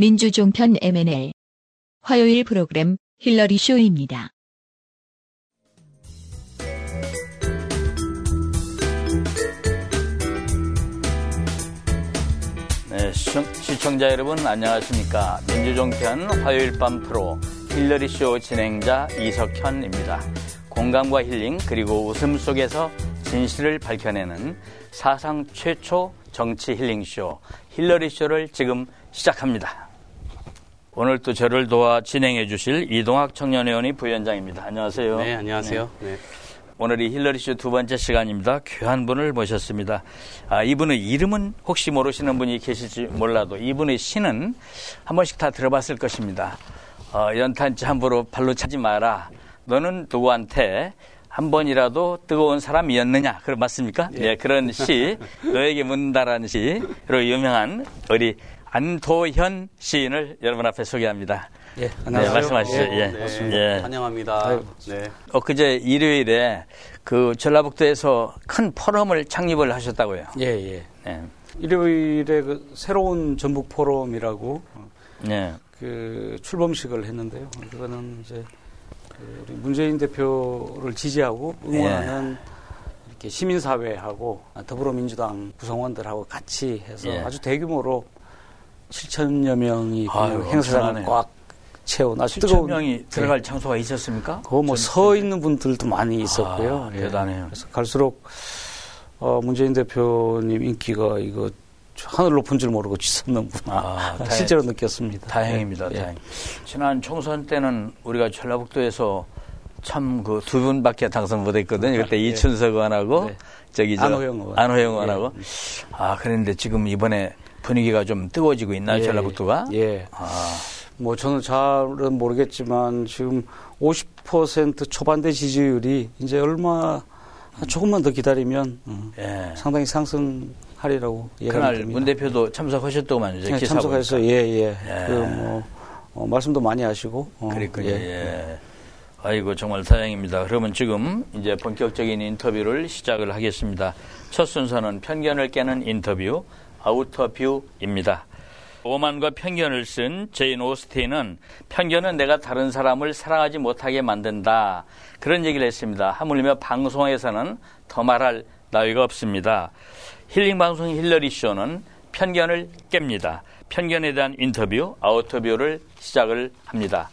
민주종편 MNL 화요일 프로그램 힐러리 쇼입니다. 네, 시청, 자 여러분 안녕하십니까? 민주종편 화요일 밤 프로 힐러리 쇼 진행자 이석현입니다. 공감과 힐링 그리고 웃음 속에서 진실을 밝혀내는 사상 최초 정치 힐링 쇼 힐러리 쇼를 지금 시작합니다. 오늘 또 저를 도와 진행해 주실 이동학 청년회원이 부위원장입니다. 안녕하세요. 네, 안녕하세요. 네. 네. 오늘이 힐러리 쇼 두 번째 시간입니다. 귀한 분을 모셨습니다. 아, 이분의 이름은 혹시 모르시는 분이 계실지 몰라도 이분의 시는 한 번씩 다 들어봤을 것입니다. 어, 연탄지 함부로 발로 차지 마라. 너는 누구한테 한 번이라도 뜨거운 사람이었느냐? 그런 맞습니까? 예, 네, 그런 시, 너에게 묻는다라는 시로 유명한 우리 안도현 시인을 여러분 앞에 소개합니다. 예, 안녕하세요. 네, 말씀하시죠. 예, 예. 네, 예. 환영합니다. 네. 엊그제 일요일에 그 전라북도에서 큰 포럼을 창립을 하셨다고요. 예, 예. 네. 일요일에 그 새로운 전북 포럼이라고 네. 그 출범식을 했는데요. 그거는 이제 그 우리 문재인 대표를 지지하고 응원하는 예. 이렇게 시민사회하고 더불어민주당 구성원들하고 같이 해서 예. 아주 대규모로 7천여 명이 그 행사장을 꽉 채운 아주 뜨거운 명이 들어갈 네. 장소가 있었습니까? 그거 뭐 서 있는 분들도 많이 있었고요. 아, 대단해요. 그래서 갈수록 어, 문재인 대표님 인기가 이거 하늘 높은 줄 모르고 치솟는구나. 아, 실제로 느꼈습니다. 다행입니다. 네. 다행. 지난 총선 때는 우리가 전라북도에서 참 그 두 분밖에 당선 못했거든요. 그때 네. 이춘석 의원하고 네. 저기 저 안호영 의원. 안호영 의원하고. 예. 아 그런데 지금 이번에 분위기가 좀 뜨거워지고 있나요, 예. 전라북도가? 예. 아. 뭐 저는 잘은 모르겠지만 지금 50% 초반대 지지율이 이제 얼마 조금만 더 기다리면 음, 예. 상당히 상승하리라고 그날 문 대표도 참석하셨다고 말이죠. 네, 참석해서 예예. 예. 그 뭐 어, 말씀도 많이 하시고. 어, 그러니까요. 예. 예. 아이고 정말 다행입니다. 그러면 지금 이제 본격적인 인터뷰를 시작을 하겠습니다. 첫 순서는 편견을 깨는 인터뷰 아우터뷰입니다. 오만과 편견을 쓴 제인 오스틴은 편견은 내가 다른 사람을 사랑하지 못하게 만든다. 그런 얘기를 했습니다. 하물며 방송에서는 더 말할 나위가 없습니다. 힐링 방송 힐러리 쇼는 편견을 깹니다. 편견에 대한 인터뷰, 아우터뷰를 시작을 합니다.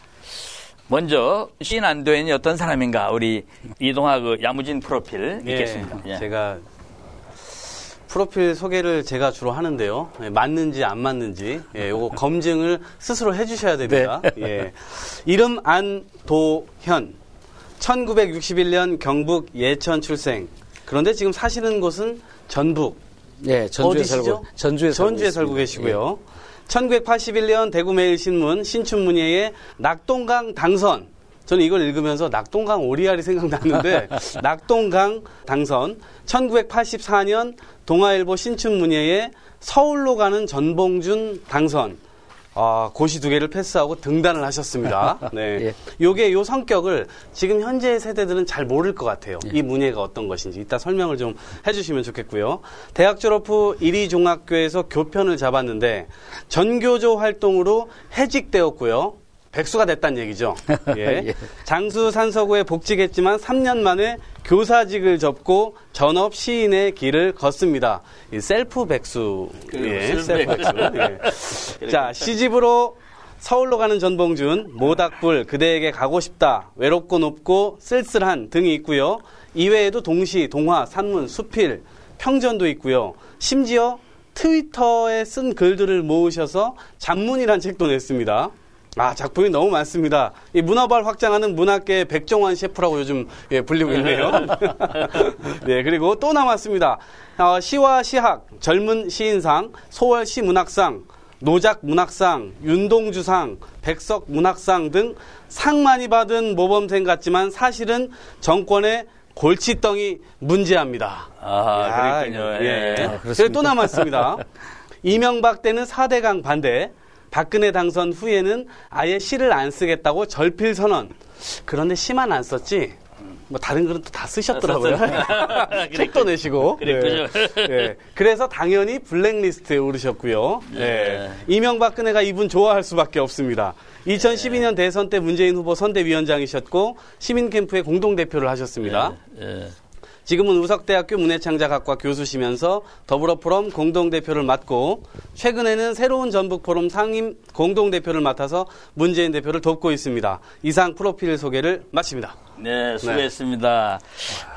먼저 시인 안도현이 어떤 사람인가 우리 이동하 그 야무진 프로필 네, 있겠습니다. 예. 제가 프로필 소개를 제가 주로 하는데요. 예, 맞는지 안 맞는지 예, 요거 검증을 스스로 해주셔야 됩니다. 네. 예. 이름 안도현, 1961년 경북 예천 출생. 그런데 지금 사시는 곳은 전북. 예, 전주에 어디시죠? 살고 전주에, 전주에 살고, 계시고요. 예. 1981년 대구 매일신문 신춘문예에 낙동강 당선. 저는 이걸 읽으면서 낙동강 오리알이 생각났는데 낙동강 당선 1984년 동아일보 신춘문예에 서울로 가는 전봉준 당선 아, 고시 두 개를 패스하고 등단을 하셨습니다. 네. 예. 요게 요 성격을 지금 현재 세대들은 잘 모를 것 같아요. 예. 이 문예가 어떤 것인지 이따 설명을 좀 해주시면 좋겠고요. 대학 졸업 후 이리 종합교에서 교편을 잡았는데 전교조 활동으로 해직되었고요. 백수가 됐다는 얘기죠. 예. 예. 장수 산서고에 복직했지만 3년 만에 교사직을 접고 전업 시인의 길을 걷습니다. 셀프 백수. 예, 셀프 백수. 예. 자, 시집으로 서울로 가는 전봉준, 모닥불, 그대에게 가고 싶다, 외롭고 높고 쓸쓸한 등이 있고요. 이외에도 동시, 동화, 산문, 수필, 평전도 있고요. 심지어 트위터에 쓴 글들을 모으셔서 잡문이란 책도 냈습니다. 아, 작품이 너무 많습니다. 이 문화발 확장하는 문학계의 백종원 셰프라고 요즘 예, 불리고 있네요. 네, 그리고 또 남았습니다. 어, 시와 시학, 젊은 시인상, 소월 시문학상, 노작 문학상, 윤동주상, 백석 문학상 등 상 많이 받은 모범생 같지만 사실은 정권의 골칫덩이 문제합니다. 아, 그렇군요. 예. 예. 아, 그리고 또 남았습니다. 이명박 때는 4대강 반대, 박근혜 당선 후에는 아예 시를 안 쓰겠다고 절필 선언. 그런데 시만 안 썼지 뭐 다른 글은 또 다 쓰셨더라고요. 책도 내시고. 네. 네. 그래서 당연히 블랙리스트에 오르셨고요. 네. 이명박근혜가 이분 좋아할 수밖에 없습니다. 2012년 대선 때 문재인 후보 선대위원장이셨고 시민캠프의 공동대표를 하셨습니다. 예. 지금은 우석대학교 문해창작학과 교수시면서 더불어포럼 공동대표를 맡고 최근에는 새로운 전북포럼 상임 공동대표를 맡아서 문재인 대표를 돕고 있습니다. 이상 프로필 소개를 마칩니다. 네, 수고했습니다.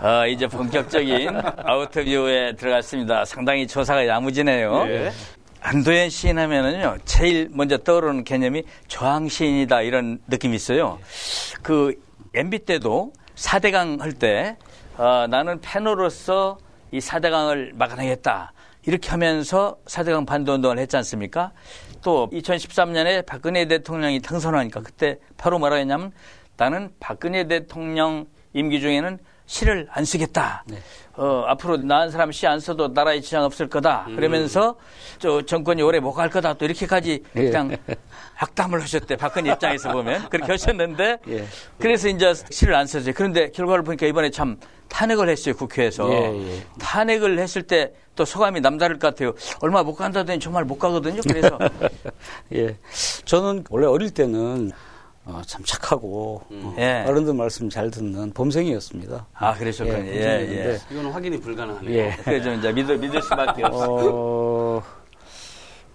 어, 이제 본격적인 아우터뷰에 들어갔습니다. 상당히 조사가 야무지네요. 네. 안도현 시인 하면은요, 제일 먼저 떠오르는 개념이 저항 시인이다 이런 느낌이 있어요. 그 MB 때도 4대강 할 때, 어, 나는 팬으로서 이 4대강을 막아내겠다. 이렇게 하면서 4대강 반대 운동을 했지 않습니까? 또 2013년에 박근혜 대통령이 당선하니까 그때 바로 뭐라 했냐면 나는 박근혜 대통령 임기 중에는 시를 안 쓰겠다. 어, 앞으로 나은 사람 시안 써도 나라에 지장 없을 거다. 그러면서 저 정권이 오래 못 갈 거다. 또 이렇게까지 그냥 악담을 하셨대. 박근혜 입장에서 보면 그렇게 하셨는데 예. 그래서 이제 시를 안 썼어요. 그런데 결과를 보니까 이번에 참 탄핵을 했어요. 국회에서 예, 예. 탄핵을 했을 때 또 소감이 남다를 것 같아요. 얼마 못 간다더니 정말 못 가거든요. 그래서 예. 저는 원래 어릴 때는 어, 참 착하고 어, 예. 어른들 말씀 잘 듣는 범생이었습니다. 아 그러셨군요. 예, 예. 범생이었는데, 이거는 확인이 불가능하네요. 예. 그래 좀 이제 믿을, 믿을 수밖에 없어. 어,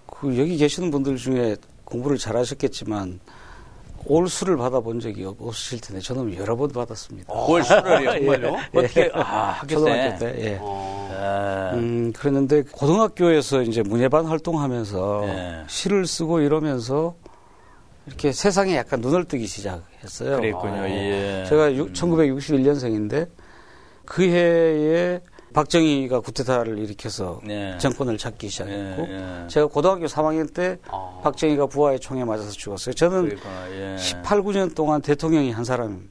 그 여기 계시는 분들 중에 공부를 잘 하셨겠지만 올 수를 받아본 적이 없- 없으실 텐데 저는 여러 번 받았습니다. 올 수를요. 정말요? 어떻게 아 학교 초등학교 때. 때. 예. 어, 아, 음, 그랬는데 고등학교에서 이제 문예반 활동하면서 예. 시를 쓰고 이러면서 이렇게 세상에 약간 눈을 뜨기 시작했어요. 그랬군요. 예. 제가 1961년생인데 그 해에 박정희가 구테타를 일으켜서 네. 정권을 잡기 시작했고 예, 예. 제가 고등학교 3학년 때 아. 박정희가 부하의 총에 맞아서 죽었어요. 저는 그랬구나. 예. 18, 9년 동안 대통령이 한 사람인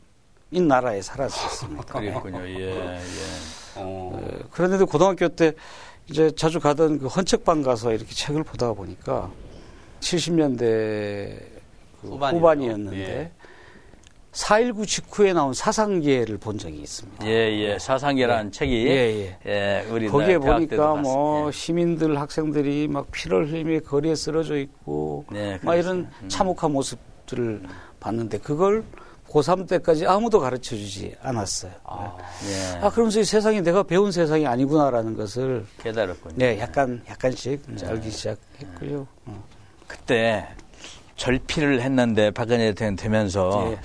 나라에 살았었습니다. 그랬군요. 예, 예. 어. 어, 그런데도 고등학교 때 이제 자주 가던 그 헌책방 가서 이렇게 책을 보다가 보니까 70년대 그 후반이네요. 후반이었는데 예. 4.19 직후에 나온 사상계를 본 적이 있습니다. 예, 예. 사상계라는 책이 예, 예. 예, 우리 거기에 보니까 뭐. 시민들 학생들이 막 피를 흘리며 거리에 쓰러져 있고 네, 막 이런 참혹한 모습들을 봤는데 그걸 고3 때까지 아무도 가르쳐 주지 않았어요. 아, 예. 그러면서 이 세상이 내가 배운 세상이 아니구나라는 것을 깨달았군요. 네, 약간 약간씩 네. 알기 시작했고요. 어. 그때 절필을 했는데 박근혜 대통령 되면서 예.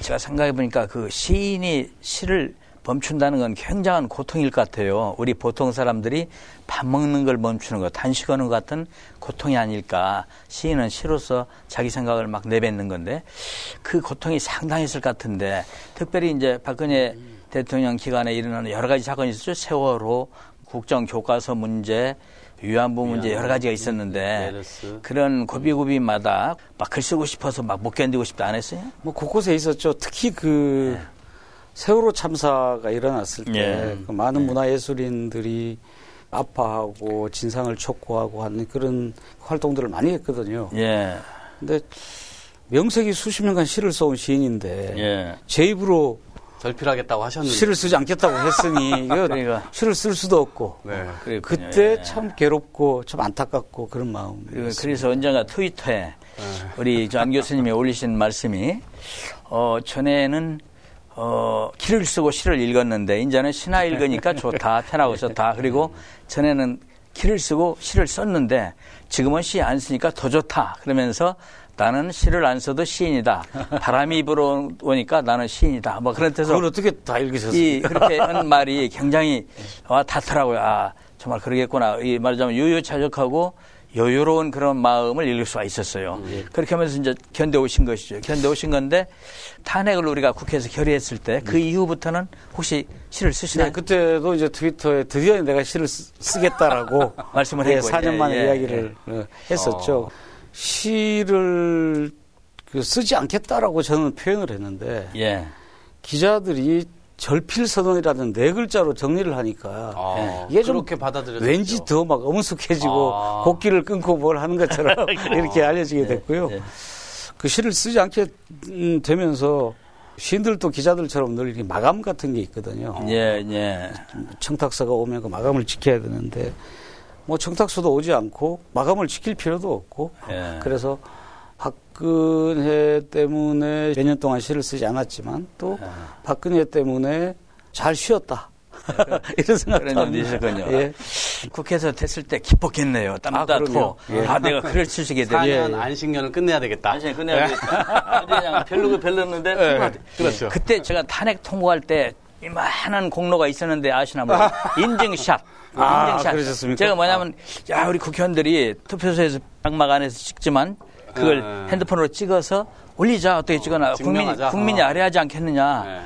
제가 생각해 보니까 그 시인이 시를 멈춘다는 건 굉장한 고통일 것 같아요. 우리 보통 사람들이 밥 먹는 걸 멈추는 것, 단식하는 것 같은 고통이 아닐까. 시인은 시로서 자기 생각을 막 내뱉는 건데 그 고통이 상당했을 것 같은데 특별히 이제 박근혜 대통령 기간에 일어나는 여러 가지 사건이 있었죠. 세월호, 국정교과서 문제, 위안부 문제 여러 가지가 있었는데. 그런 고비고비마다 막 글 쓰고 싶어서 막 못 견디고 싶다 안 했어요? 뭐 곳곳에 있었죠. 특히 그 세월호 참사가 일어났을 때 예. 그 많은 문화예술인들이 아파하고 진상을 촉구하고 하는 그런 활동들을 많이 했거든요. 예, 근데 명색이 수십 년간 시를 써온 시인인데 예. 제 입으로 절필하겠다고 하셨는데. 시를 쓰지 않겠다고 했으니 이거 그러니까. 시를 쓸 수도 없고 네. 그랬군요. 그때 예. 참 괴롭고 참 안타깝고 그런 마음. 그래서 언젠가 트위터에 우리 저안 교수님이 올리신 말씀이 어 전에는 어 길을 쓰고 시를 읽었는데 이제는 시나 읽으니까 좋다 편하고 좋다 그리고 전에는 길을 쓰고 시를 썼는데 지금은 시 안 쓰니까 더 좋다 그러면서 나는 시를 안 써도 시인이다 바람이 불어오니까 나는 시인이다 뭐 그런 뜻으로 그걸 어떻게 다 읽으셨어요? 이 그렇게 한 말이 굉장히 와 닿더라고요. 아 정말 그러겠구나. 이 말하자면 유유자적하고 여유로운 그런 마음을 읽을 수가 있었어요. 그렇게 하면서 이제 견뎌오신 것이죠. 견뎌오신 건데 탄핵을 우리가 국회에서 결의했을 때그 이후부터는 혹시 시를 쓰시나요? 네, 그때도 이제 트위터에 드디어 내가 시를 쓰, 겠다라고 말씀을 네, 했고, 4년 예, 만에 예, 이야기를 어, 했었죠. 시를 그 쓰지 않겠다라고 저는 표현을 했는데 예. 기자들이 절필 선언이라는 네 글자로 정리를 하니까 아, 이게 좀. 왠지 더막 어문숙해지고 아. 곡기를 끊고 뭘 하는 것처럼 이렇게 알려지게 됐고요. 네. 그 시를 쓰지 않게 음, 되면서 시인들도 기자들처럼 늘 이렇게 마감 같은 게 있거든요. 예, 예. 청탁서가 오면 그 마감을 지켜야 되는데 뭐 청탁서도 오지 않고 마감을 지킬 필요도 없고 예. 그래서 박근혜 때문에 몇 년 동안 시를 쓰지 않았지만 또 예. 박근혜 때문에 잘 쉬었다. 이런 그런 점도 합니다. 있었군요. 예. 국회에서 됐을 때 기뻤겠네요. 땀도 아, 다 그럼요. 고 예. 아, 내가 글을 있게 되네. 4년 예, 예. 안식년을 끝내야 되겠다. 당신이 끝내야 되겠다. 그냥 별로고 별로였는데 네, 통과. 그렇죠. 그때 제가 탄핵 통과할 때 이만한 공로가 있었는데 아시나 모르겠어요. 인증샷. 아. 그러셨습니까? 제가 뭐냐면 야 우리 국회의원들이 투표소에서 장막 안에서 찍지만 그걸 네. 핸드폰으로 찍어서 올리자 어떻게 찍어놔 국민이 증명하자. 국민이 어. 알아야지 않겠느냐. 네.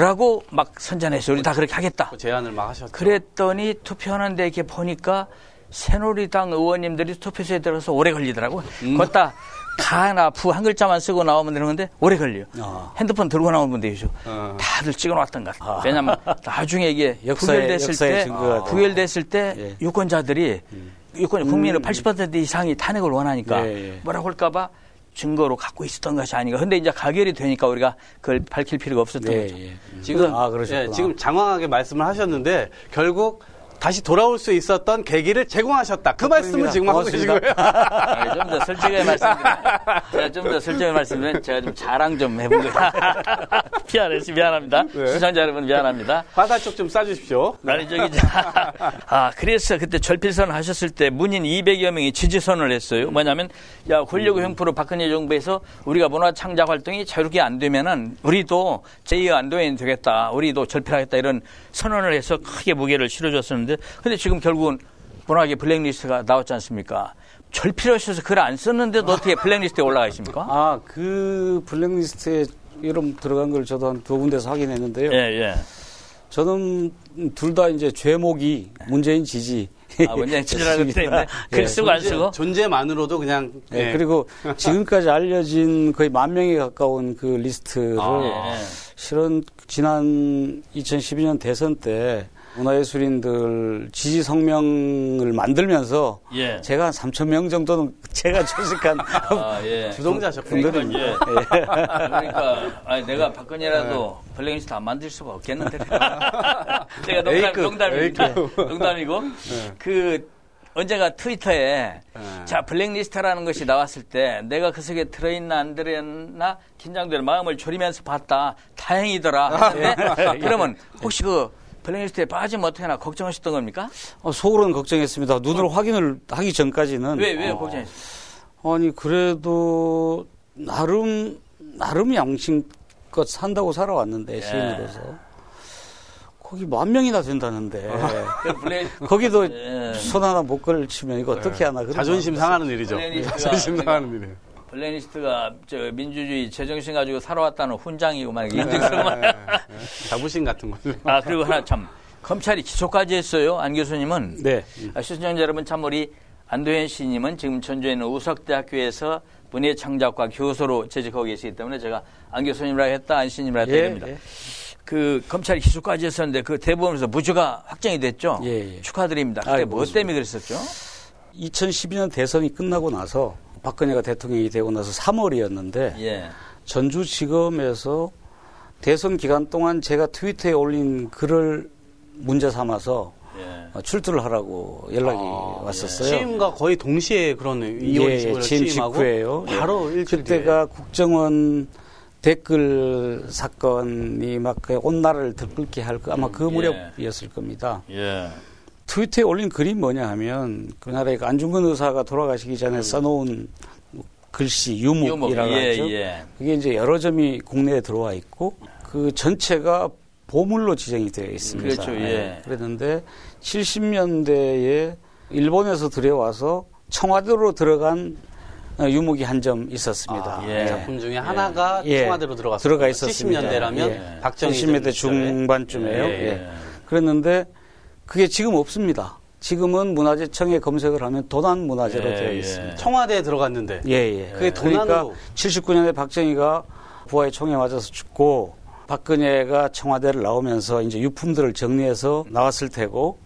라고 막 선전했어요. 우리 다 그렇게 하겠다. 그 제안을 막 하셨죠. 그랬더니 투표하는데 이렇게 보니까 새누리당 의원님들이 투표소에 들어서 오래 걸리더라고. 음. 걷다 가나 부 한 글자만 쓰고 나오면 되는 건데 오래 걸려. 아. 핸드폰 들고 나오는 분들 계셔. 어. 다들 찍어놨던 것 같아. 왜냐면 나중에 이게 부결됐을 때. 부결됐을 때 예. 유권자들이 유권 국민의 80% 이상이 탄핵을 원하니까 예, 예. 뭐라고 할까봐 증거로 갖고 있었던 것이 아닌가. 근데 이제 가결이 되니까 우리가 그걸 밝힐 필요가 없었던 네, 거죠. 예. 지금 아, 그러셨구나. 예, 지금 장황하게 말씀을 하셨는데 결국 다시 돌아올 수 있었던 계기를 제공하셨다. 그 말씀을 지금 하고 계신. 거예요. 아, 좀더 솔직하게 말씀드리면 제가 좀 더 솔직하게 말씀드리면 제가 좀 자랑 좀 거예요. 미안해서 미안합니다. 네. 시청자 여러분 미안합니다. 화살 쪽좀 쏴주십시오. 아니 저기 자, 아 그래서 그때 절필선 하셨을 때 문인 200여 명이 지지선을 했어요. 뭐냐면 야 권력의 횡포로 박근혜 정부에서 우리가 문화 창작 활동이 자유롭게 안 되면은 우리도 제2의 안도인이 되겠다. 우리도 절필하겠다 이런 선언을 해서 크게 무게를 실어줬었는데 근데 지금 결국은 문학의 블랙리스트가 나왔지 않습니까? 절필하셔서 글 안 썼는데도 어떻게 블랙리스트에 올라가 있습니까? 아, 그 블랙리스트에 이름 들어간 걸 저도 한 두 군데서 확인했는데요. 예, 예. 저는 둘 다 이제 죄목이 문재인 지지. 아, 문재인 지지라고 때문에 글 예. 쓰고 안 쓰고? 존재만으로도 그냥 네, 예. 그리고 지금까지 알려진 거의 만 명에 가까운 그 리스트를 아. 예. 실은 지난 2012년 대선 때 문화예술인들 지지 성명을 만들면서 예. 제가 한 3천 명 정도는 제가 출석한 아, 예. 주동자셨군요. 그러니까, 예. 그러니까 아니, 내가 박근혜라도 블랙리스트 안 만들 수가 없겠는데. 제가 농담, 농담이고. 농담이고 그 언제가 트위터에 네. 자 블랙리스트라는 것이 나왔을 때 내가 그 속에 들어있나 안 들어있나 긴장되는 마음을 졸이면서 봤다. 다행이더라. 하는데 그러면 혹시 그 블랙리스트에 빠지면 어떻게 하나 걱정하셨던 겁니까? 어, 속으로는 걱정했습니다. 눈으로 확인을 하기 전까지는 왜, 왜 어, 걱정했어요? 아니 그래도 나름 나름 양심껏 산다고 살아왔는데 예. 시인으로서 거기 만 명이나 된다는데 그 블랙, 거기도 예. 손 하나 못 걸치면 이거 어떻게 하나 그런 자존심. 상하는 일이죠. 자존심 상하는 일이에요. 블랙리스트가 저 민주주의 제정신 가지고 살아왔다는 훈장이고 막 인증서만. 자부심 같은 거죠. 아 그리고 하나 참 검찰이 기소까지 했어요 안 교수님은. 네 아, 시청자 여러분 참 우리 안도현 씨님은 지금 전주에 있는 우석대학교에서 문예 창작과 교수로 재직하고 계시기 때문에 제가 안 교수님이라 했다 안 씨님이라 했다 예, 이럽니다. 예. 그 검찰이 기소까지 했었는데 그 대법원에서 무죄가 확정이 됐죠. 예, 예. 축하드립니다. 그때 아이고, 뭐 때문에 그랬었죠? 2012년 대선이 끝나고 나서 박근혜가 대통령이 되고 나서 3월이었는데 예. 전주지검에서 대선 기간 동안 제가 트위터에 올린 글을 문제 삼아서 예. 어, 출두를 하라고 연락이 아, 왔었어요. 취임과 거의 동시에 그런 2월 예, 25일 취임 직후에요. 예. 바로 일주일 그때가 국정원 댓글 사건이 막그 온 나라를 들끓게 할 그, 아마 그 예. 무렵이었을 겁니다. 예. 트위터에 올린 글이 뭐냐 하면 그 나라의 그 안중근 의사가 돌아가시기 전에 써놓은 글씨 유목이라고 예, 하죠. 예. 그게 이제 여러 점이 국내에 들어와 있고 그 전체가 보물로 지정이 되어 있습니다. 그렇죠, 예. 그랬는데 70년대에 일본에서 들여와서 청와대로 들어간 어, 유목이 한 점 있었습니다. 아, 예. 작품 중에 하나가 예. 청와대로 들어갔어요. 들어가 있었습니다. 70년대라면 예. 박정희 70년대 전 시절에. 중반쯤에요. 예, 예. 예. 그랬는데 그게 지금 없습니다. 지금은 문화재청에 검색을 하면 도난 문화재로 예, 되어 예. 있습니다. 청와대에 들어갔는데 예, 예. 그게 그러니까 도난으로 79년에 박정희가 부하의 총에 맞아서 죽고 박근혜가 청와대를 나오면서 이제 유품들을 정리해서 나왔을 테고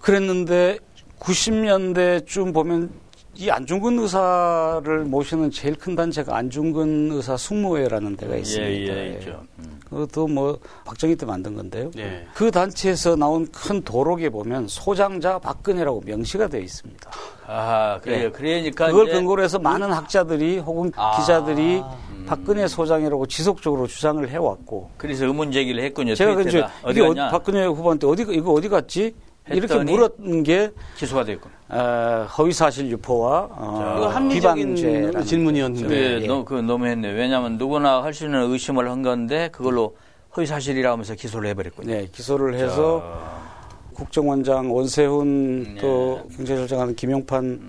그랬는데 90년대쯤 보면 이 안중근 의사를 모시는 제일 큰 단체가 안중근 의사 숙모회라는 데가 있습니다. 예, 예, 있죠. 음. 그것도 뭐 박정희 때 만든 건데요. 예. 그 단체에서 나온 큰 도록에 보면 소장자 박근혜라고 명시가 되어 있습니다. 아, 그래요. 예. 그러니까 그걸 이제 근거로 해서 많은 학자들이 혹은 아. 기자들이 박근혜 소장이라고 지속적으로 주장을 해왔고 그래서 의문 제기를 했군요. 제가 이제 트위터에다. 어디 이게 갔냐? 박근혜 후보한테 어디 이거 어디 갔지? 이렇게 물었는 게 기소가 됐군. 어, 허위사실 유포와 어, 합리적인 비방죄라는 질문이었는데. 예. 너, 그 너무했네. 왜냐하면 누구나 할 수 있는 의심을 한 건데 그걸로 허위 사실이라 하면서 기소를 해버렸군요. 네, 기소를 해서 국정원장 원세훈 네. 또 경제실장하는 김용판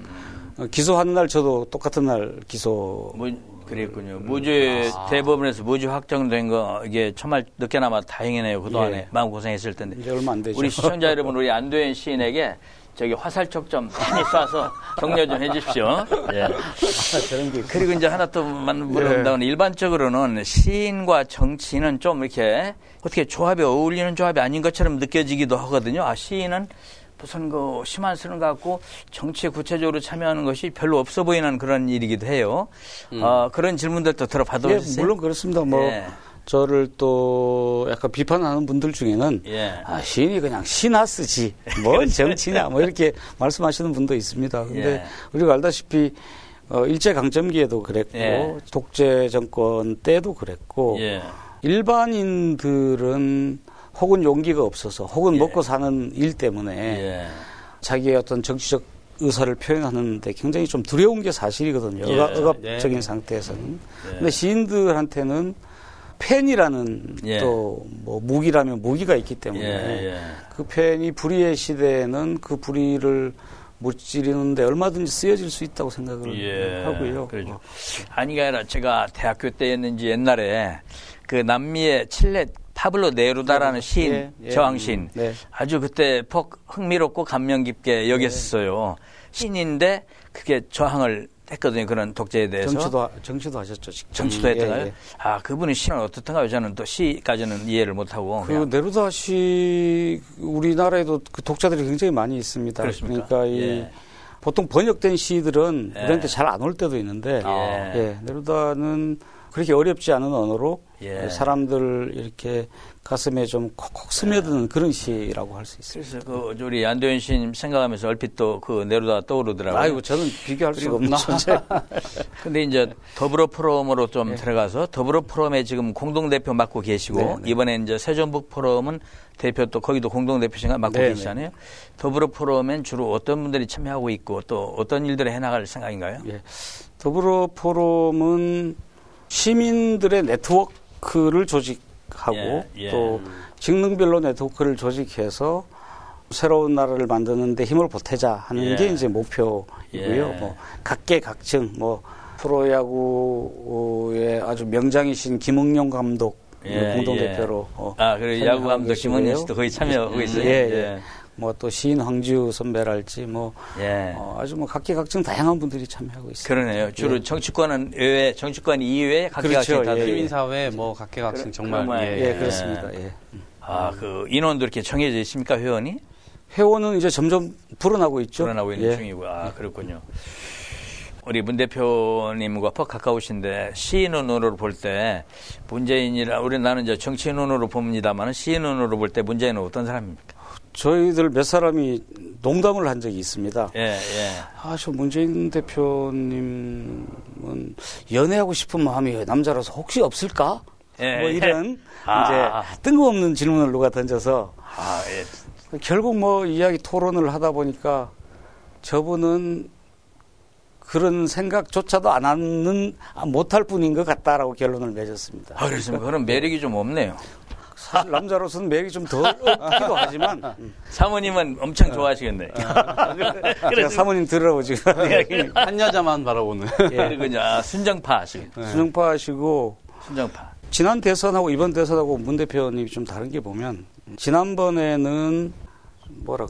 어, 기소하는 날 저도 똑같은 날 기소 무, 그랬군요. 무죄 대법원에서 무죄 확정된 거 이게 정말 늦게나마 다행이네요. 그동안에 예. 마음 고생했을 텐데. 이제 얼마 안 되죠. 우리 시청자 여러분, 우리 안도현 시인에게 저기 화살촉 좀 많이 쏴서 격려 좀 해주십시오. 예. 게 그리고 이제 하나 또 물어본다면 일반적으로는 시인과 정치는 좀 이렇게 어떻게 조합이 어울리는 조합이 아닌 것처럼 느껴지기도 하거든요. 아, 시인은 무슨 그 심한 쓰는 것 같고 정치에 구체적으로 참여하는 것이 별로 없어 보이는 그런 일이기도 해요. 어, 그런 질문들도 들어봐도 예, 물론 그렇습니다. 뭐 예. 저를 또 약간 비판하는 분들 중에는 예. 아, 시인이 그냥 시나 쓰지 뭔 정치냐 뭐 이렇게 말씀하시는 분도 있습니다. 근데 예. 우리가 알다시피 어, 일제 강점기에도 그랬고 예. 독재 정권 때도 그랬고 예. 일반인들은 혹은 용기가 없어서 혹은 예. 먹고 사는 일 때문에 예. 자기의 어떤 정치적 의사를 표현하는데 굉장히 좀 두려운 게 사실이거든요. 예. 억압, 억압적인 예. 상태에서는. 예. 근데 시인들한테는 펜이라는 예. 또뭐 무기라면 무기가 있기 때문에. 그 펜이 불의의 시대에는 그 불의를 무찌르는데 얼마든지 쓰여질 수 있다고 생각을 예, 하고요. 그러죠. 뭐. 아니가 아니라 제가 대학교 때였는지 옛날에 그 남미의 칠레 파블로 네루다라는 시인, 예, 예. 저항시인. 네. 아주 그때 폭 흥미롭고 감명 깊게 여겼어요. 시인인데 그게 저항을 했거든요. 그런 독재에 대해서. 정치도 정치도 하셨죠. 직접. 정치도 예, 했다가요? 예. 아, 그분이 시는 어떻던가요? 저는 또 시까지는 이해를 못하고. 그 그냥 네루다 시 우리나라에도 그 독자들이 굉장히 많이 있습니다. 그렇습니까? 러니까이 예. 보통 번역된 시들은 예. 우리한테 잘 안 올 때도 있는데 아. 예, 네루다는 그렇게 어렵지 않은 언어로 예. 사람들 이렇게 가슴에 좀 콕콕 스며드는 그런 시라고 할 수 있습니다. 그래서 그 우리 안도현 시인님 생각하면서 얼핏 또 그 네루다 떠오르더라고요. 아이고 저는 비교할 수가 존재. 근데 이제 더불어 포럼으로 좀 들어가서 더불어 포럼에 지금 공동 대표 맡고 계시고 네, 네. 이번에 이제 세종북 포럼은 대표 또 거기도 공동 대표신가 맡고 네, 계시잖아요. 더불어 포럼엔 주로 어떤 분들이 참여하고 있고 또 어떤 일들을 해나갈 생각인가요? 예. 더불어 포럼은 시민들의 네트워크 를 조직하고 예, 예. 또 직능별로 네트워크를 조직해서 새로운 나라를 만드는데 힘을 보태자 하는 예. 게 이제 목표이고요. 예. 뭐 각계각층 뭐 프로야구의 아주 명장이신 김응용 감독 예, 공동 예. 대표로 어, 아, 그리고 야구 감독. 김원현 씨도 거의 참여하고 있어요. 예, 예. 뭐 또 시인 황지우 선배랄지 뭐 예. 어, 아주 뭐 각계각층 다양한 분들이 참여하고 있습니다. 그러네요. 주로 예. 정치권은 외 정치권 이외에 각계각층 그렇죠. 예, 예. 시민사회 뭐 각계각층 그런- 정말 그런 예. 예, 그렇습니다. 예. 아, 그 인원도 이렇게 정해져 있습니까, 회원이? 회원은 이제 점점 불어나고 있죠. 불어나고 있는 예. 중이고. 아, 그렇군요. 우리 문 대표님과 퍽 가까우신데 시인 눈으로 볼 때 문재인이라 우리 나는 이제 정치인 눈으로 봅니다만 시인 눈으로 볼 때 문재인은 어떤 사람입니까? 저희들 몇 사람이 농담을 한 적이 있습니다. 예, 예. 아, 저 문재인 대표님은 연애하고 싶은 마음이 남자라서 혹시 없을까? 예, 뭐 이런 아. 이제 뜬금없는 질문을 누가 던져서 아, 예. 결국 뭐 이야기 토론을 하다 보니까 저분은 그런 생각조차도 안 하는 아, 못할 뿐인 것 같다라고 결론을 맺었습니다. 아, 그렇습니까? 그럼 매력이 좀 없네요. 사실 남자로서는 매력이 좀 덜 없기도 하지만 음. 사모님은 엄청 좋아하시겠네. 제가 사모님 들으라고 지금 한 여자만 바라보는. 그리고 이제 아, 순정파 하시겠네. 순정파시고 순정파. 지난 대선하고 이번 대선하고 문 대표님이 좀 다른 게 보면 지난번에는 뭐라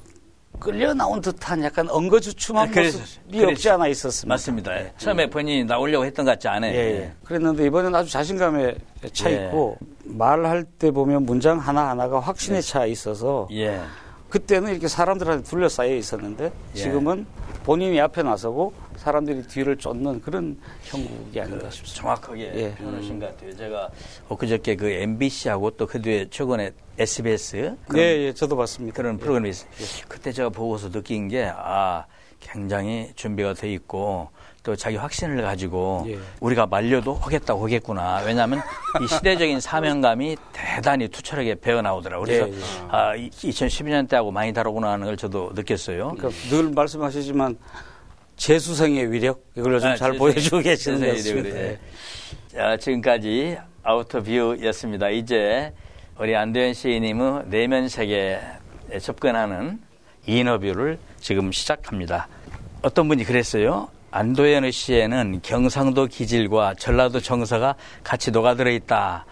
끌려 나온 듯한 약간 엉거주춤한 아, 그래서- 모습이 그래서- 없지 않아 있었습니다. 맞습니다. 예. 처음에 본인이 나오려고 했던 것 같지 않아요. 예, 예. 그랬는데 이번에는 아주 자신감에 차 예. 있고 말할 때 보면 문장 하나 하나가 확신에 차 있어서 예. 그때는 이렇게 사람들한테 둘러싸여 있었는데 예. 지금은 본인이 앞에 나서고 사람들이 뒤를 쫓는 그런 형국이 아닌가 싶습니다. 정확하게 예. 표현하신 것 같아요. 제가 엊그저께 그 MBC하고 또 그 뒤에 최근에 SBS 그런, 예, 예, 저도 봤습니다. 그런 예. 프로그램이 있어요. 그때 제가 보고서 느낀 게 아, 굉장히 준비가 돼 있고 또 자기 확신을 가지고 예. 우리가 말려도 하겠다고 하겠구나. 왜냐하면 이 시대적인 사명감이 대단히 투철하게 배어 나오더라고요. 그래서 예, 예. 아, 2012년 때하고 많이 다르구나 하는 걸 저도 느꼈어요. 그러니까 늘 말씀하시지만 재수생의 위력 이걸 좀 아, 잘 보여주고 계시는 것 같습니다. 예. 자, 지금까지 아우터뷰였습니다. 이제 우리 안도현 시인님의 내면 세계에 접근하는 인터뷰를 지금 시작합니다. 어떤 분이 그랬어요. 안도현의 시에는 경상도 기질과 전라도 정서가 같이 녹아들어 있다.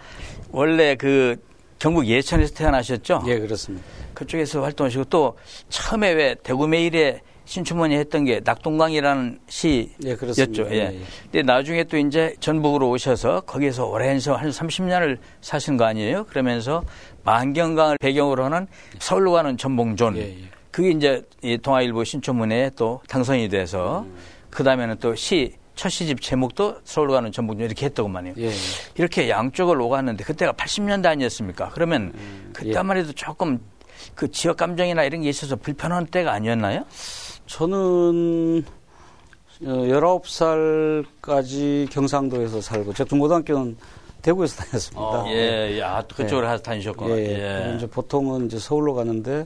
원래 그 경북 예천에서 태어나셨죠? 예, 그렇습니다. 그쪽에서 활동하시고 또 처음에 왜 대구 메일에 신춘문예 했던 게 낙동강이라는 시였죠. 예, 그렇습니다. 예. 예, 예. 근데 나중에 또 이제 전북으로 오셔서 거기서 오랜 세월 한 30년을 사신 거 아니에요? 그러면서 만경강을 배경으로 하는 서울로 가는 전봉존. 예, 예. 그게 이제 이 동아일보 신춘문예에 또 당선이 돼서 그 다음에는 또 시, 첫 시집 제목도 서울로 가는 전봉존 이렇게 했더구만 요. 예, 예. 이렇게 양쪽을 오갔는데 그때가 80년대 아니었습니까? 그러면 예. 그때만 해도 조금 그 지역 감정이나 이런 게 있어서 불편한 때가 아니었나요? 저는 어, 19살까지 경상도에서 살고 제가 중고등학교는 대구에서 다녔습니다. 예, 예. 아, 또 그쪽으로 가서 다니셨구나. 예, 예. 그리고 이제 보통은 이제 서울로 가는데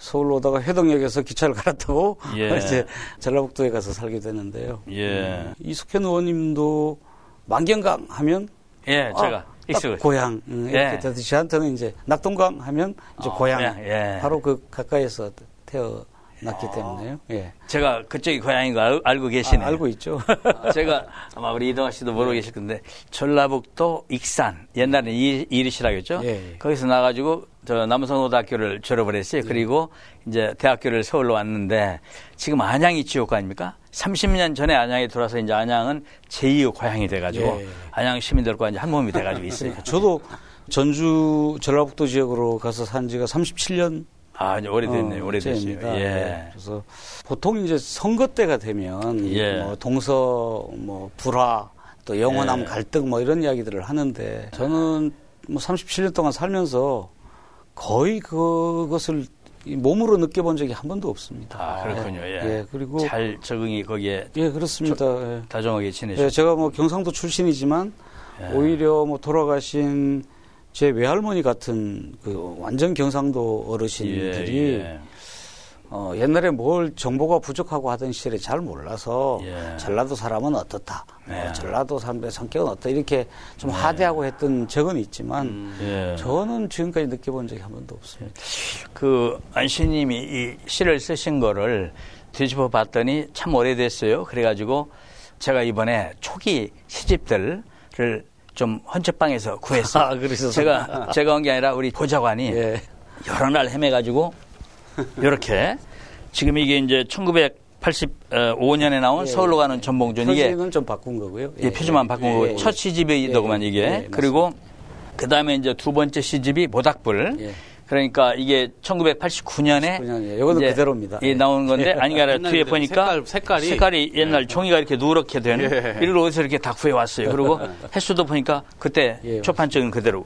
서울로 오다가 회동역에서 기차를 갈아타고 예. 이제 전라북도에 가서 살게 되는데요. 예. 이숙현 의원님도 만경강 하면 예, 제가 아, 딱 익숙. 고향 음, 이렇게 예. 되듯이 저한테는 이제 낙동강 하면 이제 어, 고향 예, 예. 바로 그 가까이서 태어 났기 때문에요. 예. 제가 그쪽이 고향인 거 알, 알고 계시네요. 아, 알고 있죠. 제가 아마 우리 이동아 씨도 모르고 계실 건데 전라북도 익산 옛날에 이 이리시라고 했죠. 예, 예. 거기서 나가지고 저 남성고등학교를 졸업을 했어요. 그리고 이제 대학교를 서울로 왔는데 지금 안양이 지옥 아닙니까? 30년 전에 안양에 들어와서 이제 안양은 제2의 고향이 돼가지고 예. 안양 시민들과 이제 한 몸이 돼가지고 있어요. 저도 전주 전라북도 지역으로 가서 산 지가 37년 아 이제 오래됐네요. 오래됐어요. 째입니다. 예. 그래서 보통 이제 선거 때가 되면 예. 뭐 동서 뭐 불화 또 영원함 예. 갈등 뭐 이런 이야기들을 하는데 저는 뭐 37년 동안 살면서 거의 그것을 이 몸으로 느껴본 적이 한 번도 없습니다. 아 그렇군요. 예. 예, 그리고 잘 적응이 거기에 예 그렇습니다. 예. 다정하게 지내셨죠. 예, 제가 뭐 경상도 출신이지만 예. 오히려 뭐 돌아가신 제 외할머니 같은 그 완전 경상도 어르신들이 예, 예. 어, 옛날에 뭘 정보가 부족하고 하던 시절에 잘 몰라서 예. 전라도 사람은 어떻다, 네. 어, 전라도 사람들의 성격은 어떻다 이렇게 좀 하대하고 했던 적은 있지만 예. 저는 지금까지 느껴본 적이 한 번도 없습니다. 그 안시님이 이 시를 쓰신 거를 뒤집어 봤더니 참 오래됐어요. 그래가지고 제가 이번에 초기 시집들을 좀 헌책방에서 구했어요. 아? 제가 제가 온 게 아니라 우리 보좌관이 예. 여러 날 헤매가지고 이렇게 지금 이게 이제 1985년에 나온 예, 서울로 가는 예. 전봉준 이게 표지는 좀 바꾼 거고요. 예, 표지만 바꾼 예, 거고 예, 첫 예. 시집이더구만 예, 이게 예, 그리고 그 다음에 이제 두 번째 시집이 모닥불 예. 그러니까 이게 1989년에 89년, 예. 요거는 그대로입니다. 예, 나온 건데 아니가 아니라 옛날 뒤에 그 보니까 색깔, 색깔이 옛날 종이가 이렇게 누렇게 되는 예. 이걸 어디서 이렇게 다 구해 왔어요. 그리고 횟수도 보니까 그때 예, 초판적인 그대로.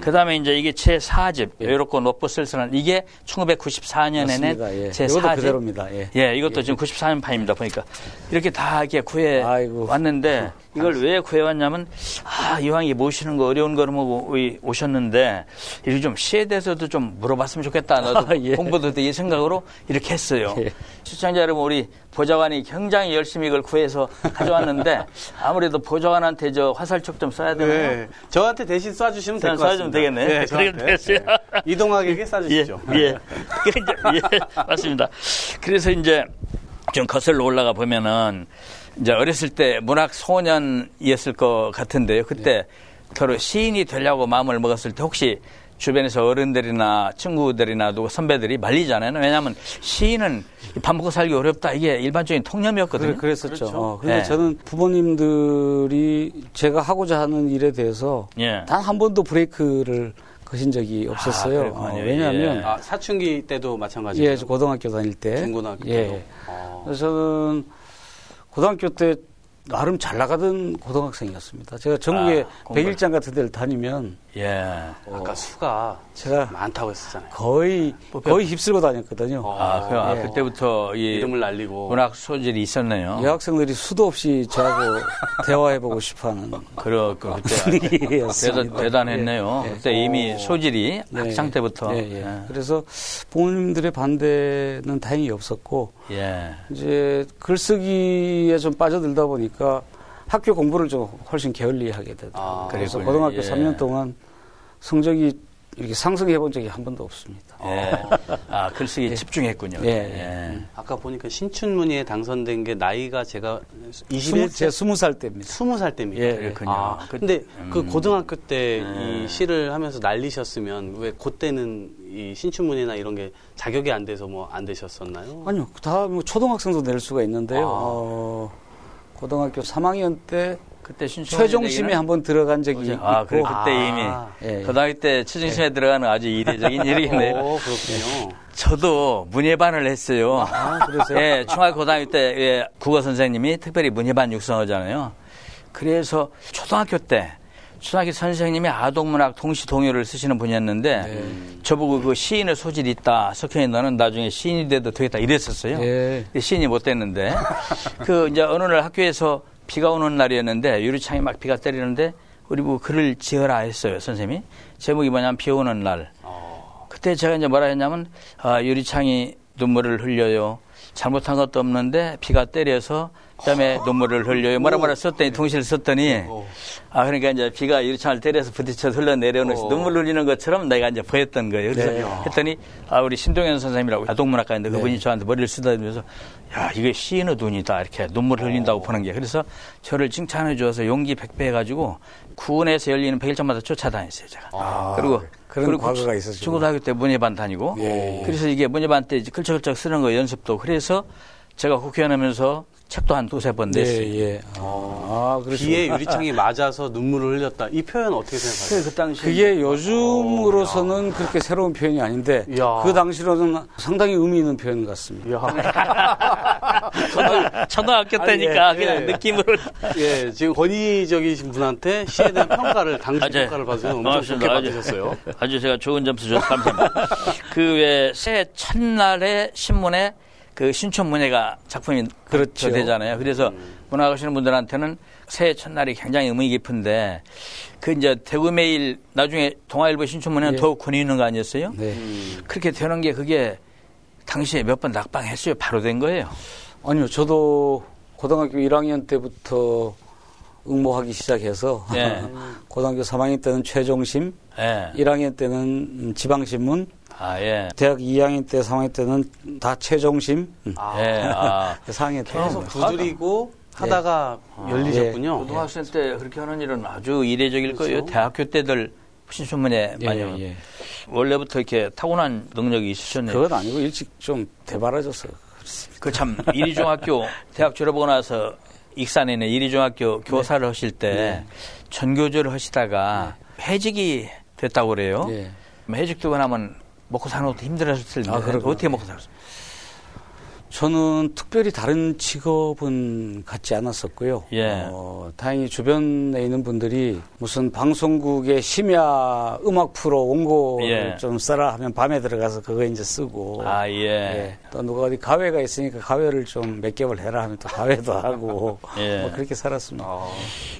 그 다음에 이제 이게 제 4집 외롭고 높고 쓸쓸한 이게 1994년에 맞습니다. 낸 예. 제 이것도 4집. 그대로입니다. 예. 예, 이것도 지금 94년 판입니다. 보니까 이렇게 다 이렇게 구해 아이고. 왔는데 이걸 왜 구해 왔냐면 아 이왕 이 모시는 거 어려운 거를 보고 오셨는데 이거 좀 시에 대해서도 좀 물어봤으면 좋겠다. 나도 아, 예. 공부도 이 생각으로 이렇게 했어요. 예. 시청자 여러분 우리 보좌관이 굉장히 열심히 이걸 구해서 가져왔는데 아무래도 보좌관한테 저 화살촉 좀 써야 되나요? 네. 저한테 대신 쏴주시면 될 것 같습니다. 쏴주면 되겠네. 네. 됐어요. 이동학에게 예, 쏴주시죠. 예. 이제, 예, 맞습니다. 그래서 이제 좀 거슬러 올라가 보면은 이제 어렸을 때 문학 소년이었을 것 같은데요. 그때 겨루 시인이 되려고 마음을 먹었을 때 혹시 주변에서 어른들이나 친구들이나 선배들이 말리잖아요. 왜냐하면 시인은 밥 먹고 살기 어렵다. 이게 일반적인 통념이었거든요. 그래, 그랬었죠. 그렇죠. 어, 근데 예. 저는 부모님들이 제가 하고자 하는 일에 대해서 예. 단한 번도 브레이크를 거신 적이 없었어요. 그렇군요. 어, 왜냐하면 예. 아, 사춘기 때도 마찬가지예요. 예, 저 고등학교 다닐 때. 중고등학교 예. 때도. 어. 그래서 저는 고등학교 때 나름 잘 나가던 고등학생이었습니다. 제가 전국에 아. 100일장 같은 데를 다니면 예. 아까 수가 제가 많다고 했었잖아요. 거의 거의 휩쓸고 다녔거든요. 아, 그, 아, 예. 그때부터 이 이름을 날리고 문학 소질이 있었네요. 여학생들이 수도 없이 저하고 대화해보고 싶어하는 그러, 그, 그때. 대단, 대단했네요. 예. 그때 이미 소질이 네. 학창 때부터. 예, 예. 예. 그래서 부모님들의 반대는 다행히 없었고 예. 이제 글쓰기에 좀 빠져들다 보니까 학교 공부를 좀 훨씬 게을리하게 되더라고요. 아, 그래서 그랬군요. 고등학교 예. 3년 동안 성적이 이렇게 상승해 본 적이 한 번도 없습니다. 예. 아, 글쓰기에 집중했군요. 예, 예. 아까 보니까 신춘문예에 당선된 게 나이가 제가 스무, 21세 제 스무 살 때입니다. 스무 살 때입니다. 예, 그렇군요. 아, 그- 근데 그 음. 고등학교 때 네. 이 시를 하면서 날리셨으면 왜 그때는 이 신춘문예나 이런 게 자격이 안 돼서 뭐 안 되셨었나요? 아니요, 다 뭐 초등학생도 낼 수가 있는데요. 아. 어, 고등학교 3학년 때 그때 신청 최종심에 한번 들어간 적이 아, 있고, 그래, 그때 이미. 예, 예. 고등학교 때 최정심에 들어가는 아주 이례적인 일이겠네요. 오, 그렇군요. 저도 문예반을 했어요. 아, 그러세요? 예, 중학교 고등학교 때 예, 국어 선생님이 특별히 문예반 육성하잖아요. 그래서 초등학교 때 초등학교 선생님이 아동문학 동시 동요를 쓰시는 분이었는데 네. 저보고 그 시인의 소질이 있다. 석현이 너는 나중에 시인이 돼도 되겠다 이랬었어요. 예. 근데 시인이 못 됐는데 그 이제 어느 날 학교에서 비가 오는 날이었는데 유리창에 막 비가 때리는데 우리 보고 글을 지어라 했어요 선생님이 제목이 뭐냐면 비 오는 날 그때 제가 이제 뭐라 했냐면 아, 유리창이 눈물을 흘려요 잘못한 것도 없는데 비가 때려서 그다음에 눈물을 흘려요. 뭐라 뭐라 썼더니 동시를 썼더니. 아 그러니까 이제 비가 유리창을 때려서 부딪혀 흘러 내려오는 어. 눈물 흘리는 것처럼 내가 이제 보였던 거예요. 그래서 네. 했더니 아 우리 신동현 선생님이라고 아동문학가인데 그분이 저한테 머리를 쓰다듬으면서 야 이게 시인의 눈이다. 이렇게 눈물 흘린다고 보는 게. 그래서 저를 칭찬해 주어서 용기 백배 해가지고 구원에서 열리는 백일장마다 쫓아다녔어요 제가. 그리고 그런 과거가 있었죠. 중고등학교 때 문예반 다니고 예, 예. 그래서 이게 문예반 때 이제 글적글적 쓰는 거 연습도 그래서 제가 국회의원 하면서 책도 한 두세 번 냈어요. 예, 예. 아, 그렇죠. 비에 유리창이 맞아서 눈물을 흘렸다. 이 표현 어떻게 생각하세요? 그, 그 당시 그게 요즘으로서는 그렇게 새로운 표현이 아닌데 야. 그 당시로는 상당히 의미 있는 표현 같습니다. 초등, 초등학교 때니까 아니, 예, 그냥 예. 느낌으로 예, 지금 권위적이신 분한테 시에 대한 평가를 당시 맞아요. 평가를 받으면 엄청 고맙습니다. 좋게 아주- 받으셨어요. 아주 제가 좋은 점수 줘서 감사합니다. 그 외 새해 첫날에 신문에 그 신촌 문예가 작품이 그렇죠. 되잖아요. 그래서 문학하시는 분들한테는 새해 첫날이 굉장히 의미 깊은데 그 이제 대구매일 나중에 동아일보 신촌 문예는 예. 더욱 권위 있는 거 아니었어요? 네. 그렇게 되는 게 그게 당시에 몇 번 낙방했어요. 바로 된 거예요. 아니요, 저도 고등학교 1학년 때부터 응모하기 시작해서 예. 고등학교 3학년 때는 최종심, 예. 1학년 때는 지방신문, 아, 예. 대학 2학년 때, 3학년 때는 다 최종심, 음. 아, 예. 아. 4학년 때. 계속 두드리고 하다가 열리셨군요. 고등학생 때 그렇게 하는 일은 아주 이례적일 그렇죠. 거예요. 대학교 때들 신춘문예 예, 많이 예, 예. 원래부터 이렇게 타고난 능력이 있으셨네요. 그건 아니고 일찍 좀 대바라졌어요. 그렇습니다. 그참 이리중학교 대학 졸업하고 나서 익산에 있는 이리중학교 교사를 하실 때 전교조를 하시다가 해직이 됐다고 그래요. 예. 해직되고 나면 먹고 사는 것도 힘들었을 텐데 아. 어떻게 먹고 살았어요? 저는 특별히 다른 직업은 갖지 않았었고요. 예. 어, 다행히 주변에 있는 분들이 무슨 방송국의 심야 음악 프로 원고를 예. 좀 써라 하면 밤에 들어가서 그거 이제 쓰고. 아 예. 예. 또 누가 어디 가회가 있으니까 가회를 좀 몇 개월 해라 하면 또 가회도 하고. 예. 뭐 그렇게 살았습니다.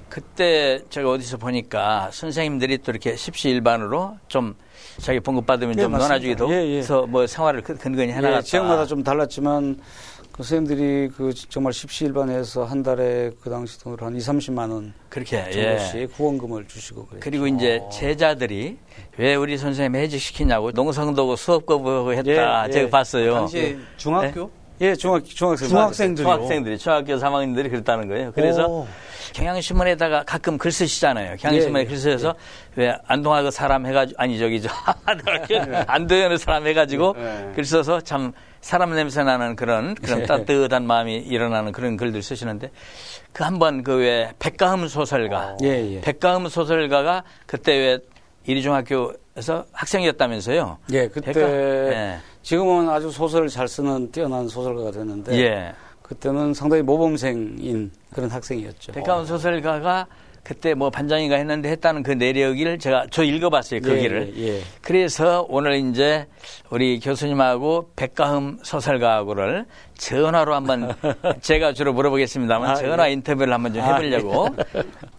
그때 제가 어디서 보니까 선생님들이 또 이렇게 십시일반으로 좀 자기 봉급 받으면 예, 좀 맞습니다. 넣어놔주기도 예, 예. 해서 뭐 생활을 근- 근근히 해나갔다. 예, 지역마다 좀 달랐지만 그 선생님들이 그 정말 십시일반에서 한 달에 그 당시 돈으로 한 2, 30만 원 그렇게 정도씩 예. 후원금을 주시고 그래요. 그리고 이제 제자들이 왜 우리 선생님 해직시키냐고 농성도고 수업 거부하고 했다. 예, 예. 제가 봤어요. 당시 중학교? 예, 중학 중학생 중학생들이요. 중학생들이 중학교 3학년들이 그랬다는 거예요. 그래서 오. 경향신문에다가 가끔 글 쓰시잖아요. 경향신문에 예, 글 쓰셔서 왜 안동아 그 사람 해가지고 아니 저기 저 안도현의 사람 해가지고 예. 글 써서 참 사람 냄새 나는 그런 그런 따뜻한 마음이 일어나는 그런 글들 쓰시는데 그 한번 그 왜 백가흠 소설가 예, 예. 백가흠 소설가가 그때 왜 이리중학교에서 학생이었다면서요. 예, 그때 백가- 예. 지금은 아주 소설을 잘 쓰는 뛰어난 소설가가 됐는데 예. 그때는 상당히 모범생인 그런 학생이었죠. 백가운 소설가가 그때 뭐 반장인가 했는데 했다는 그 내력을 제가 저 읽어봤어요 그 예, 길을. 예, 예. 그래서 오늘 이제 우리 교수님하고 백가흠 소설가하고를 전화로 한번 제가 주로 물어보겠습니다만 아, 전화 예. 인터뷰를 한번 좀 아, 해보려고.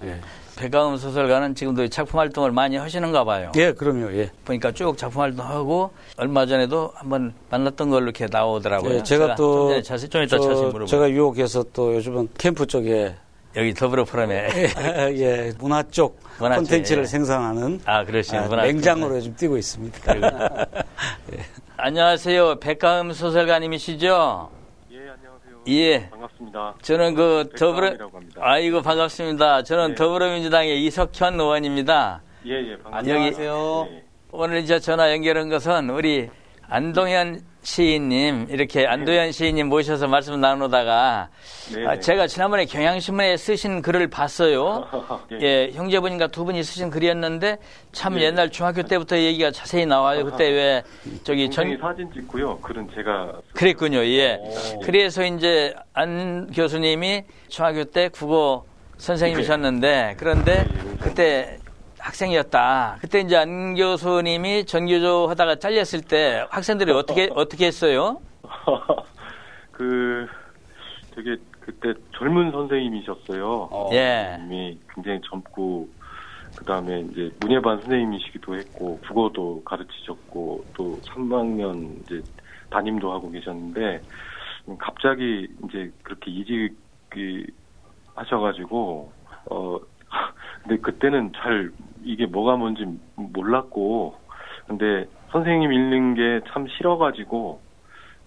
예. 백가흠 소설가는 지금도 작품 활동을 많이 하시는가 봐요. 예, 그럼요. 예. 보니까 쭉 작품 활동하고 얼마 전에도 한번 만났던 걸로 이렇게 나오더라고요. 예, 제가, 좀또 자세히 좀 이따 저- 자세히 물어볼게요. 제가 유혹해서 또 요즘은 캠프 쪽에 여기 더불어 포럼에 예, 문화 쪽 문화 쪽, 콘텐츠를 예. 생산하는 아 그러시군요. 아, 문화 맹장으로 요즘 뛰고 있습니다. 안녕하세요. 백가흠 소설가님이시죠? 예, 안녕하세요. 예. 반갑습니다. 저는 그 더불어 합니다. 아이고 반갑습니다. 저는 예. 더불어민주당의 이석현 의원입니다. 예, 예, 반갑습니다. 안녕하세요. 예. 오늘 이제 전화 연결한 것은 우리 안동현 시인님 이렇게 안도현 시인님 모셔서 말씀 나누다가 네, 아, 네. 제가 지난번에 경향신문에 쓰신 글을 봤어요. 예. 예, 형제분인가 두 분이 쓰신 글이었는데 참 예. 옛날 중학교 때부터 얘기가 자세히 나와요. 그때 왜 저기 전 사진 찍고요. 글은 제가 쓰- 그랬군요. 예. 오. 그래서 이제 안 교수님이 중학교 때 국어 선생님이셨는데 그런데 예, 예. 그때 학생이었다. 그때 이제 안 교수님이 전교조 하다가 잘렸을 때 학생들이 어떻게 어떻게 했어요? 그 되게 그때 젊은 선생님이셨어요. 예. 이미 굉장히 젊고 그 다음에 이제 문예반 선생님이시기도 했고 국어도 가르치셨고 또 3학년 이제 담임도 하고 계셨는데 음, 갑자기 이제 그렇게 이직이 하셔가지고 어 근데 그때는 잘 이게 뭐가 뭔지 몰랐고 근데 선생님 읽는 게 참 싫어가지고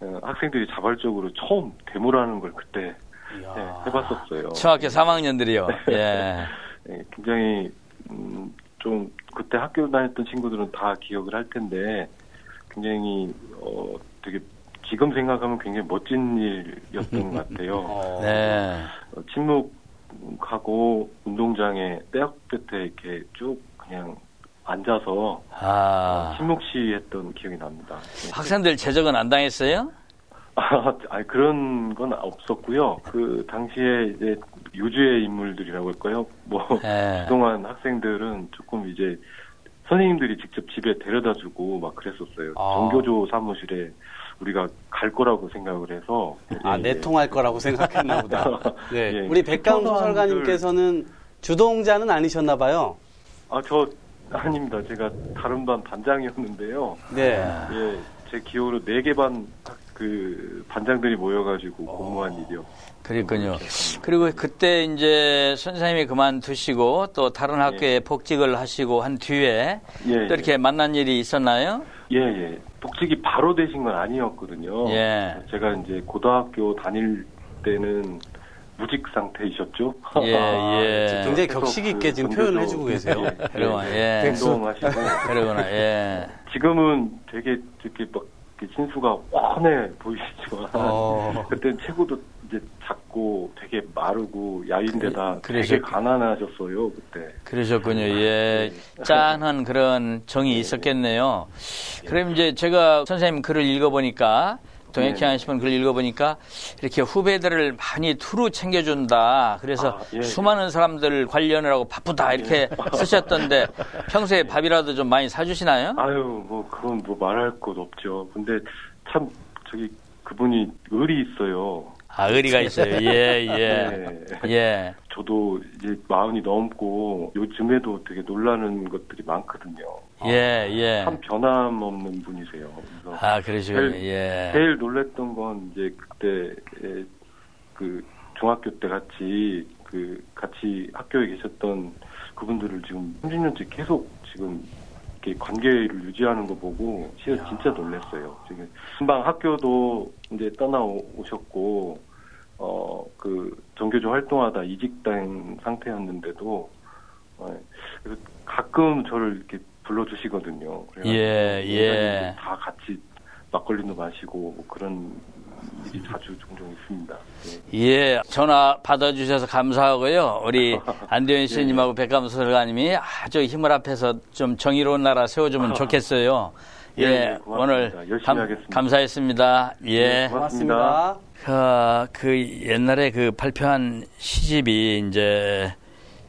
어, 학생들이 자발적으로 처음 데모라는 걸 그때 예, 해봤었어요. 중학교 3학년들이요. 예. 예, 굉장히 음, 좀 그때 학교 다녔던 친구들은 다 기억을 할 텐데 굉장히 어 되게 지금 생각하면 굉장히 멋진 일이었던 것 같아요. 네. 어, 침묵 하고 운동장에 대학 끝에 이렇게 쭉 그냥 앉아서 아. 침묵시했던 기억이 납니다. 예. 학생들 제적은 안 당했어요? 아, 그런 건 없었고요. 그 당시에 이제 유주의 인물들이라고 할까요? 뭐 예. 그동안 학생들은 조금 이제 선생님들이 직접 집에 데려다주고 막 그랬었어요. 아. 정교조 사무실에 우리가 갈 거라고 생각을 해서 아, 예, 내통할 거라고 생각했나 보다. 네. 예. 우리 백가운 초등학생들- 소설가님께서는 주동자는 아니셨나 봐요. 아, 저 아닙니다. 제가 다른 반 반장이었는데요. 네. 예, 제 기호로 네 개 반 그 반장들이 모여가지고 공무한 일이요. 그랬군요. 그리고 그때 이제 선생님이 그만두시고 또 다른 학교에 복직을 하시고 한 뒤에 예, 또 이렇게 만난 일이 있었나요? 예, 예. 복직이 바로 되신 건 아니었거든요. 예. 제가 이제 고등학교 다닐 때는 무직 상태이셨죠. 예, 예. 굉장히 그래서 격식 있게 그 지금 표현을 해주고 계세요. 예, 그러구나, 예. 그러구나, 예. 지금은 되게 이렇게 막 이렇게 신수가 훤해 보이시지만 어. 그때 체구도 이제 작고 되게 마르고 야인데다 그- 되게 가난하셨어요 그때. 그러셨군요. 예. 짠한 그런 정이 있었겠네요. 그럼 이제 제가 선생님 글을 읽어보니까 동해키 네. 하시는 글 읽어보니까 이렇게 후배들을 많이 투루 챙겨준다. 그래서 아, 예, 예. 수많은 사람들 관련을 바쁘다 이렇게 쓰셨던데 평소에 밥이라도 좀 많이 사주시나요? 아유 뭐 그건 뭐 말할 것 없죠. 근데 참 저기 그분이 의리 있어요. 아, 의리가 있어요. 예, 예. 네. 예. 저도 이제 마흔이 넘고 요즘에도 되게 놀라는 것들이 많거든요. 예, 예. 참 변함없는 분이세요. 아, 그러시군요. 제일, 예. 제일 놀랬던 건 이제 그때 에, 그 중학교 때 같이 그 같이 학교에 계셨던 그분들을 지금 30년째 계속 지금 이렇게 관계를 유지하는 거 보고 진짜 진짜 놀랐어요. 지금 금방 학교도 이제 떠나오셨고 어 그 정교조 활동하다 이직된 상태였는데도 어, 그래서 가끔 저를 이렇게 불러주시거든요. 예, 예. 다 같이 막걸리도 마시고 뭐 그런 자주 종종 있습니다. 예. 예, 전화 받아주셔서 감사하고요. 우리 안대현 씨님하고 백감 소설가님이 아주 힘을 합해서 좀 정의로운 나라 세워주면 좋겠어요. 예, 예, 고맙습니다. 오늘 열심히 감, 하겠습니다. 감사했습니다. 예. 고맙습니다. 그, 그 옛날에 그 발표한 시집이 이제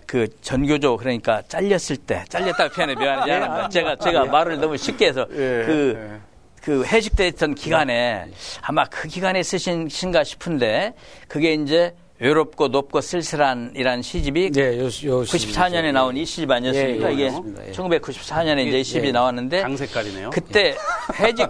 그 전교조 그러니까 잘렸을 때 잘렸다고 표현해 미안해 미안합니다. 제가 제가 말을 너무 쉽게 해서 그 그 해직돼 있던 기간에 아마 그 기간에 쓰신 신가 싶은데 그게 이제 외롭고 높고 쓸쓸한 이란 시집이 네, 요, 요 시집이죠. 94년에 나온 이 시집 아니었습니까? 예, 예, 이게. 예. 1994년에 이제 이 시집이 예, 나왔는데 강 색깔이네요. 그때 해직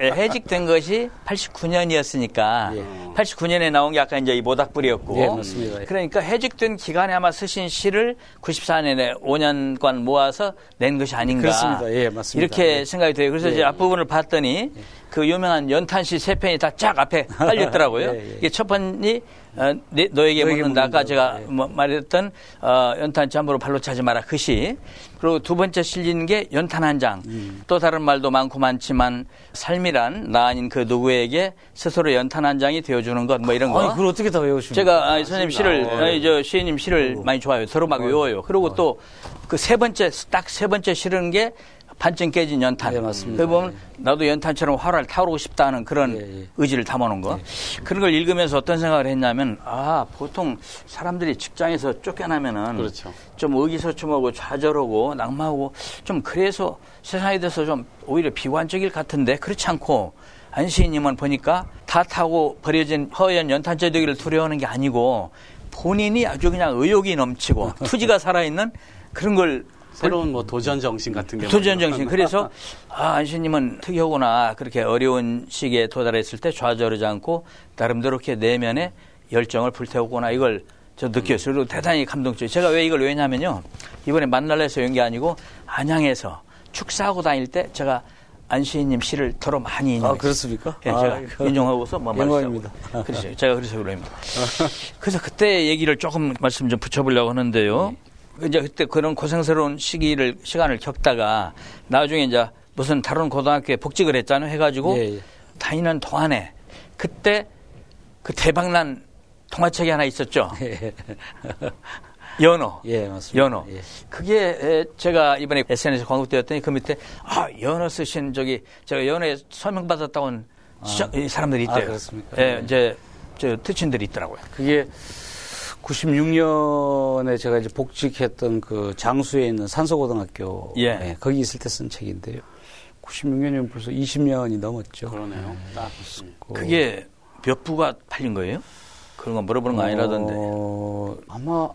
예, 해직된 것이 89년이었으니까 예. 89년에 나온 게 아까 이제 이 모닥불이었고 예, 맞습니다. 예. 그러니까 해직된 기간에 아마 쓰신 시를 94년에 5년간 모아서 낸 것이 아닌가 그렇습니다. 예, 맞습니다. 이렇게 예. 생각이 돼요. 그래서 이제 앞부분을 봤더니 그 유명한 연탄시 세 편이 다 쫙 앞에 깔렸더라고요. 예, 예. 이게 첫 편이 어, 네, 너에게 너에게 묻는다. 아까. 제가 예. 뭐 말했던 어, 연탄 잠으로 발로 차지 마라 그 시. 그리고 두 번째 실린 게 연탄 한 장. 음. 또 다른 말도 많고 많지만 삶이란 나 아닌 그 누구에게 스스로 연탄 한 장이 되어주는 것 뭐 이런 거. 아니, 그걸 어떻게 다 외우십니까? 제가 아, 선생님 시를 어, 아니, 저 시인님 시를 많이 좋아해요. 서로 막 외워요. 그리고 또 그 세 번째 딱 세 번째 실은 게 반쯤 깨진 연탄. 네, 맞습니다. 그 보면 나도 연탄처럼 활활 타오르고 싶다는 그런 예, 예. 의지를 담아놓은 거. 그런 걸 읽으면서 어떤 생각을 했냐면 아 보통 사람들이 직장에서 쫓겨나면은 그렇죠. 좀 의기소침하고 좌절하고 낙마하고 좀 그래서 세상에 대해서 좀 오히려 비관적일 같은데 그렇지 않고 안시인님은 보니까 다 타고 버려진 허연 연탄재더기를 두려워하는 게 아니고 본인이 아주 그냥 의욕이 넘치고 투지가 살아있는 그런 걸 새로운 뭐 도전 정신 같은 게 도전 정신. 그래서 아, 안시님은 특이하구나. 그렇게 어려운 시기에 도달했을 때 좌절하지 않고 나름대로 이렇게 내면에 열정을 불태우구나. 이걸 저 느꼈어요. 그리고 대단히 감동적이에요. 제가 왜 이걸 왜냐면요. 이번에 만날래서 온게 아니고 안양에서 축사하고 다닐 때 제가 안시인님 시를 더러 많이 인용했어요. 아, 그렇습니까? 예, 제가 아이고. 인용하고서 뭐 영광입니다. 말씀하고. 그렇죠. 제가 그래서 그럽니다. 그래서 그때 얘기를 조금 말씀 좀 붙여보려고 하는데요. 이제 그때 그런 고생스러운 시기를 시간을 겪다가 나중에 이제 무슨 다른 고등학교에 복직을 했잖아요. 해가지고 예, 예. 다니는 동안에 그때 그 대박난 동화책이 하나 있었죠. 연어. 예, 맞습니다. 연어. 예. 그게 에, 제가 이번에 SNS 광고되었더니 그 밑에 아 연어 쓰신 저기 제가 연어에 서명 받았다고 한 시- 이 사람들이 아, 있대요. 그렇습니까? 예, 네. 이제 저 특친들이 있더라고요. 그게 96년에 제가 이제 복직했던 그 장수에 있는 산서고등학교 예. 거기 있을 때 쓴 책인데요. 96년이면 벌써 20년이 넘었죠. 그러네요. 딱. 그, 그게 몇 부가 팔린 거예요? 그런 거 물어보는 거 아니라던데. 어, 아마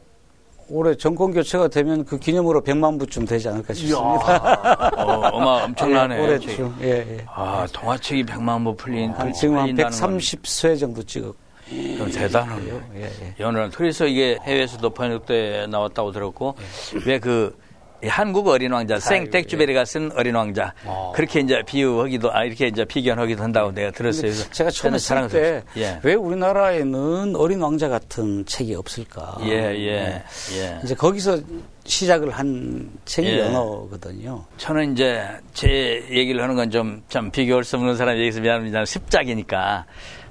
올해 정권 교체가 되면 그 기념으로 100만 부쯤 되지 않을까 싶습니다. 어, 어마 엄청나네. 예, 올해쯤. 예, 예. 아, 동화책이 100만 부 풀린, 한 지금 한 팔린다는 건 130회 정도 찍었고. 좀 대단하네요. 예, 예. 연어는 그래서 이게 해외에서도 번역돼 나왔다고 들었고 왜그 한국 어린 왕자 생텍쥐베리가 쓴 어린 왕자 그렇게 이제 비유하기도 아 이렇게 이제 비견하기도 한다고 내가 들었어요. 그래서 제가 처음에 저는 쓸때 사랑스럽습니다. 왜 우리나라에는 어린 왕자 같은 책이 없을까? 예, 예, 예. 이제 거기서 시작을 한 책이 예. 연어거든요. 저는 이제 제 얘기를 하는 건 좀 참 비교할 수 없는 사람 얘기해서 미안합니다. 습작이니까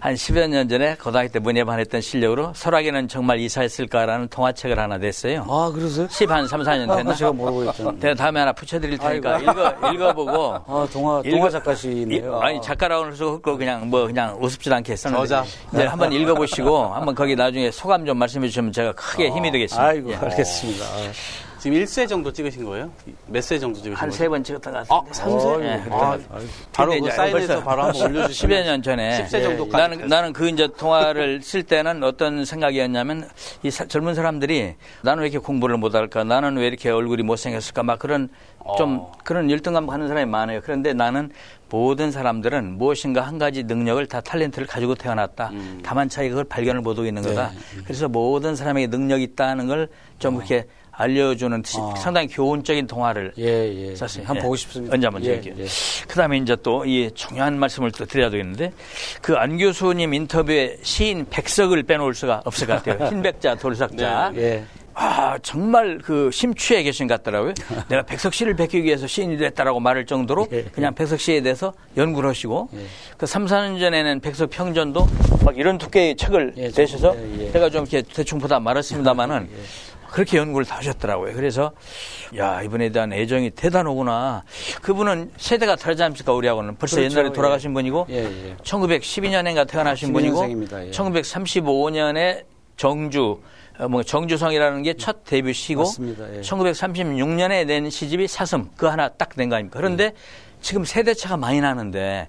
한 10여 년 전에 고등학교 때 문예반 했던 실력으로 설악에는 정말 이사했을까라는 동화책을 하나 냈어요. 아, 그러세요? 10 한 3, 4년 아, 됐나? 제가 모르고 있잖아요. 다음에 하나 붙여드릴 테니까 읽어, 읽어보고. 아, 동화, 읽어- 동화 작가시네요. 이- 아니, 작가라고 해서 그거 그냥 뭐 그냥 우습지도 않게 썼는데. 저자. 이제 한번 읽어보시고 한번 거기 나중에 소감 좀 말씀해 주시면 제가 크게 힘이 되겠습니다. 아이고, 예. 알겠습니다. 아, 지금 1세 정도 찍으신 거예요? 몇 세 정도 찍으신 한 거예요? 세 번 찍었던 것 아, 같은데. 3세? 예, 아, 바로 근데 그 이제 사인해서 벌써 바로 한번 올려주시면 10여 년 전에 10세 정도까지 나는 됐어요. 나는 그 이제 통화를 쓸 때는 어떤 생각이었냐면 이 사- 젊은 사람들이 나는 왜 이렇게 공부를 못할까? 나는 왜 이렇게 얼굴이 못생겼을까? 막 그런 좀 어. 그런 열등감 가는 사람이 많아요. 그런데 나는 모든 사람들은 무엇인가 한 가지 능력을 다 탤런트를 가지고 태어났다. 음. 다만 차이 그걸 발견을 못 하고 있는 거다. 네. 그래서 모든 사람에게 능력이 있다는 걸좀 이렇게 알려주는 시- 어. 상당히 교훈적인 동화를 예, 예. 썼어요. 한번 예. 보고 싶습니다. 언제 한번 예, 얘기해요. 예. 그 다음에 이제 또 이 중요한 말씀을 또 드려야 되겠는데 그 안 교수님 인터뷰에 시인 백석을 빼놓을 수가 없을 것 같아요. 흰백자, 돌삭자. 예. 아, 정말 그 심취해 계신 것 같더라고요. 내가 백석 씨를 베끼기 위해서 시인이 됐다라고 말할 정도로 예. 그냥 백석 씨에 대해서 연구를 하시고 예. 그 3, 4년 전에는 백석 평전도 막 이런 두께의 책을 내셔서. 제가 좀 이렇게 대충 보다 말았습니다마는 그렇게 연구를 다 하셨더라고요. 그래서 야 이분에 대한 애정이 대단하구나. 그분은 세대가 다르지 않습니까? 우리하고는 벌써 그렇죠. 옛날에 돌아가신 분이고 예, 예. 1912년인가 태어나신 분이고 12년생입니다. 예. 1935년에 정주 어, 뭐 정주성이라는 게 첫 데뷔시고 맞습니다. 예. 1936년에 낸 시집이 사슴 그 하나 딱 낸 거 아닙니까? 그런데 지금 세대 차가 많이 나는데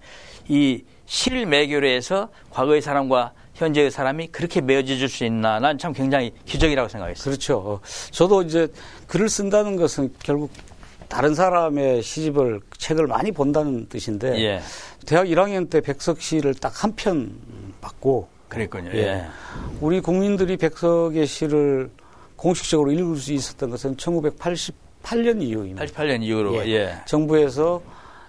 이 실매교례에서 과거의 사람과 현재의 사람이 그렇게 맺어질 수 있나? 난 참 굉장히 기적이라고 생각했어요. 그렇죠. 어, 저도 이제 글을 쓴다는 것은 결국 다른 사람의 시집을 책을 많이 본다는 뜻인데 예, 대학 1학년 때 백석 시를 딱 한 편 받고 그랬군요. 예. 예. 우리 국민들이 백석의 시를 공식적으로 읽을 수 있었던 것은 1988년 이후입니다. 88년 이후로 예. 정부에서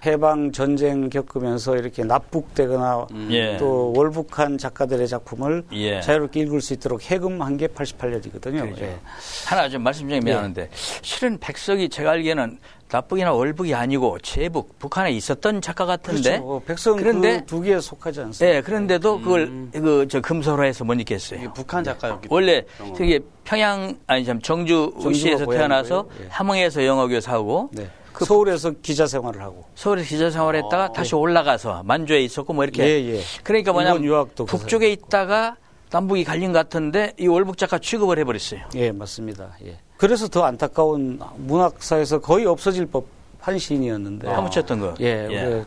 해방 전쟁 겪으면서 이렇게 납북되거나 예. 또 월북한 작가들의 작품을 예. 자유롭게 읽을 수 있도록 해금한 게 88년이거든요. 그렇죠. 예. 하나 좀 말씀 중에 미안한데 실은 백석이 제가 알기에는 납북이나 월북이 아니고 제북 북한에 있었던 작가 같은데 그렇죠. 어, 백성은 그런데 그 두 개에 속하지 않습니다. 예, 그런데도 그걸 그저 금소라에서 못 읽겠어요. 북한 작가였기 원래 때문에. 저기 평양 아니 참 정주시에서 태어나서. 예. 함흥에서 영어 교사하고 네. 그 서울에서 기자 생활을 하고. 서울에서 기자 생활했다가 어. 다시 올라가서 만주에 있었고 뭐 이렇게 예, 예. 그러니까 뭐냐면 그 북쪽에 있다가 남북이 갈린 것 같은데 이 월북 작가 취급을 해버렸어요. 예, 맞습니다. 예. 그래서 더 안타까운 문학사에서 거의 없어질 법한 시인이었는데. 파묻혔던 거. 예, 우리가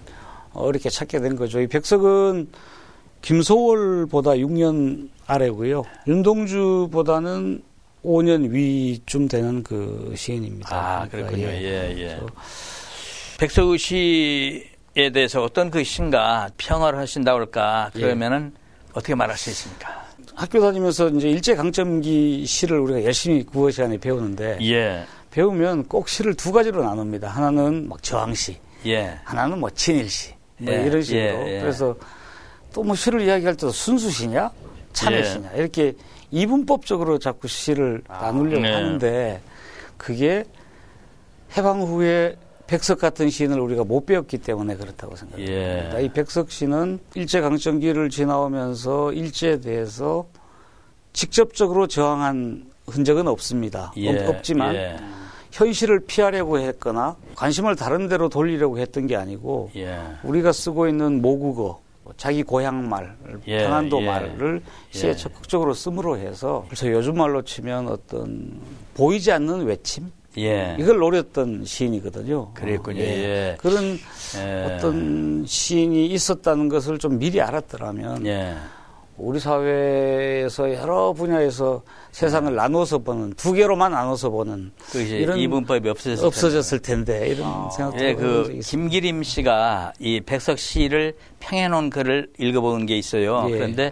어렵게 찾게 된 거죠. 이 백석은 김소월보다 6년 아래고요. 윤동주보다는 5년 위쯤 되는 그 시인입니다. 아, 그러니까 그렇군요. 예. 예, 예. 백석우 씨에 대해서 어떤 그 시인가 평을 하신다고 할까? 예. 그러면은 어떻게 말할 수 있습니까? 학교 다니면서 이제 일제 강점기 시를 우리가 열심히 국어 시간에 배우는데 예, 배우면 꼭 시를 두 가지로 나눕니다. 하나는 막 저항시, 예, 하나는 뭐 친일시, 뭐 예, 이런 식으로. 예, 예. 그래서 또 뭐 시를 이야기할 때도 순수시냐, 참여시냐 이렇게 이분법적으로 자꾸 시를 나누려고 네. 하는데 그게 해방 후에 백석 같은 시인을 우리가 못 배웠기 때문에 그렇다고 생각합니다. 예. 이 백석 씨는 일제 강점기를 지나오면서 일제에 대해서 직접적으로 저항한 흔적은 없습니다. 예, 없- 없지만 예, 현실을 피하려고 했거나 관심을 다른 데로 돌리려고 했던 게 아니고 예, 우리가 쓰고 있는 모국어, 자기 고향 말, 예, 평안도 예. 말을 시에 예. 적극적으로 씀으로 해서 그래서 요즘 말로 치면 어떤 보이지 않는 외침 예. 이걸 노렸던 시인이거든요. 그랬군요. 어, 예. 그런 예. 어떤 시인이 있었다는 것을 좀 미리 알았더라면 예. 우리 사회에서 여러 분야에서 세상을 나눠서 보는 두 개로만 나눠서 보는 이런 이분법이 없어졌을 없어졌을 텐데 이런 생각도 예, 그. 김기림 씨가 이 백석 시를 평해놓은 글을 읽어본 게 있어요. 예. 그런데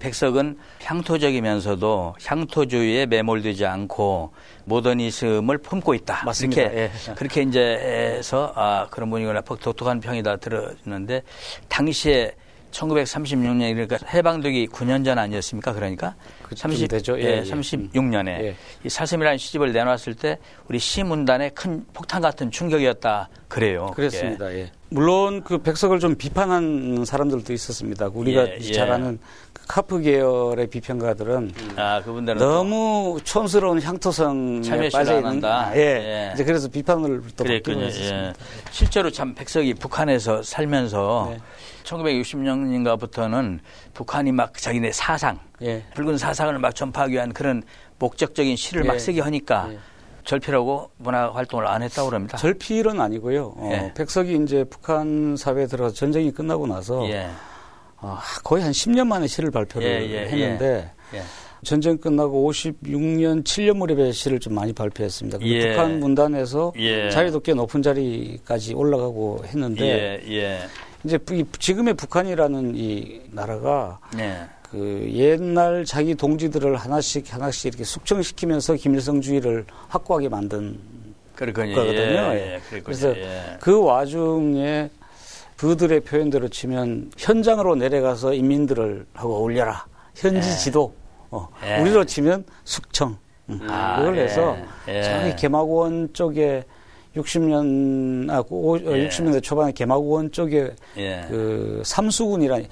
백석은 향토적이면서도 향토주의에 매몰되지 않고 모더니즘을 품고 있다. 맞습니다. 이렇게 예. 그렇게 이제 해서 아 그런 분이구나 독특한 평이다 들었는데 당시에 1936년 그러니까 해방되기 9년 전 아니었습니까? 그러니까 그쯤 되죠. 예, 예, 예. 36년에 예. 이 사슴이라는 시집을 내놨을 때 우리 시문단에 큰 폭탄 같은 충격이었다 그래요. 그렇습니다. 예. 물론 그 백석을 좀 비판한 사람들도 있었습니다. 우리가 예, 잘 예. 아는 그 카프 계열의 비평가들은 아 그분들은 너무 촌스러운 향토성에 빠져 안 있는 한다. 아, 예. 예. 이제 그래서 비판을 또 받기도. 했습니다. 예. 실제로 참 백석이 북한에서 살면서 네. 1960년인가부터는 북한이 막 자기네 사상, 예. 붉은 사상을 막 전파하기 위한 그런 목적적인 시를 예. 막 쓰게 하니까 예. 절필하고 문화 활동을 안 했다고 그럽니다. 절필은 아니고요. 어, 예. 백석이 이제 북한 사회에 들어서 전쟁이 끝나고 나서 예. 어, 거의 한 10년 만에 시를 발표를 했는데 예. 전쟁 끝나고 56년, 7년 무렵에 시를 좀 많이 발표했습니다. 예. 북한 문단에서 예. 자리도 꽤 높은 자리까지 올라가고 했는데 예, 예, 이제 이 지금의 북한이라는 이 나라가 예. 그 옛날 자기 동지들을 하나씩 하나씩 이렇게 숙청시키면서 김일성주의를 확고하게 만든 그렇군요. 거거든요. 예, 예. 예. 그래서 예. 그 와중에 그들의 표현대로 치면 현장으로 내려가서 인민들을 하고 어울려라. 현지 예. 지도. 어, 예. 우리로 치면 숙청. 음, 아, 그걸 예. 해서 예. 저기 개마고원 쪽에 60년, 아, 오, 예. 60년대 초반에 개마고원 쪽에 예. 그 삼수군이라는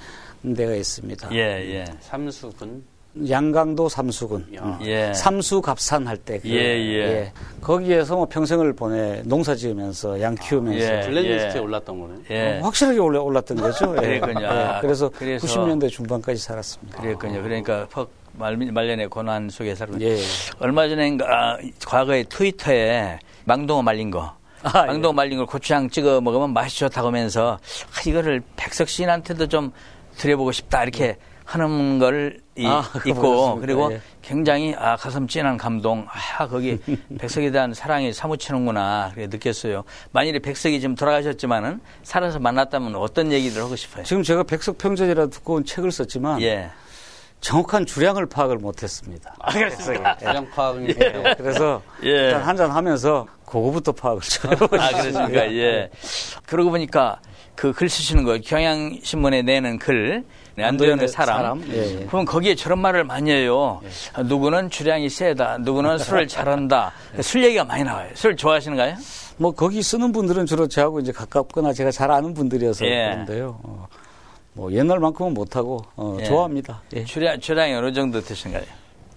데가 있습니다. 예, 예. 삼수군. 양강도 삼수군. 야. 예. 삼수 갑산 할 때. 그, 예, 예. 거기에서 뭐 평생을 보내 농사 지으면서 양 키우면서. 예. 블랙리스트에 예. 올랐던 거네. 예. 어, 확실하게 올라, 올랐던 거죠. 예. 그랬군요. 예. 그래서, 그래서 90년대 중반까지 살았습니다. 그랬군요. 그러니까 퍽 말, 말년의 고난 속에 살고 예. 얼마 전에 아, 과거에 트위터에 망동어 말린 거. 아, 망동어 말린 걸 고추장 찍어 먹으면 맛이 좋다고 하면서 아, 이거를 백석 시인한테도 좀 드려보고 싶다 이렇게 하는 걸 이, 아, 있고? 그리고 예. 굉장히 아 가슴 찐한 감동 아 거기 백석에 대한 사랑이 사무치는구나 그래 느꼈어요 만일에 백석이 지금 돌아가셨지만은 살아서 만났다면 어떤 얘기를 하고 싶어요 지금 제가 백석 평전이라 두꺼운 책을 썼지만 예 정확한 주량을 파악을 못했습니다. 아, 그렇습니까? 주량 파악이 예. 그래서 예. 일단 한잔 하면서 그거부터 파악을 좀 해보시죠. 아, 그렇습니까? 예. 그러고 보니까 그 글 쓰시는 거, 경향신문에 내는 글, 네, 안도현의 사람. 사람. 예, 예. 그럼 거기에 저런 말을 많이 해요. 아, 누구는 주량이 세다, 누구는 술을 잘한다. 술 얘기가 많이 나와요. 술 좋아하시는가요? 뭐 거기 쓰는 분들은 주로 저하고 이제 가깝거나 제가 잘 아는 분들이어서 예. 그런데요. 어, 뭐 옛날만큼은 못하고 어, 예. 좋아합니다. 예. 주량, 주량이 어느 정도 드신가요?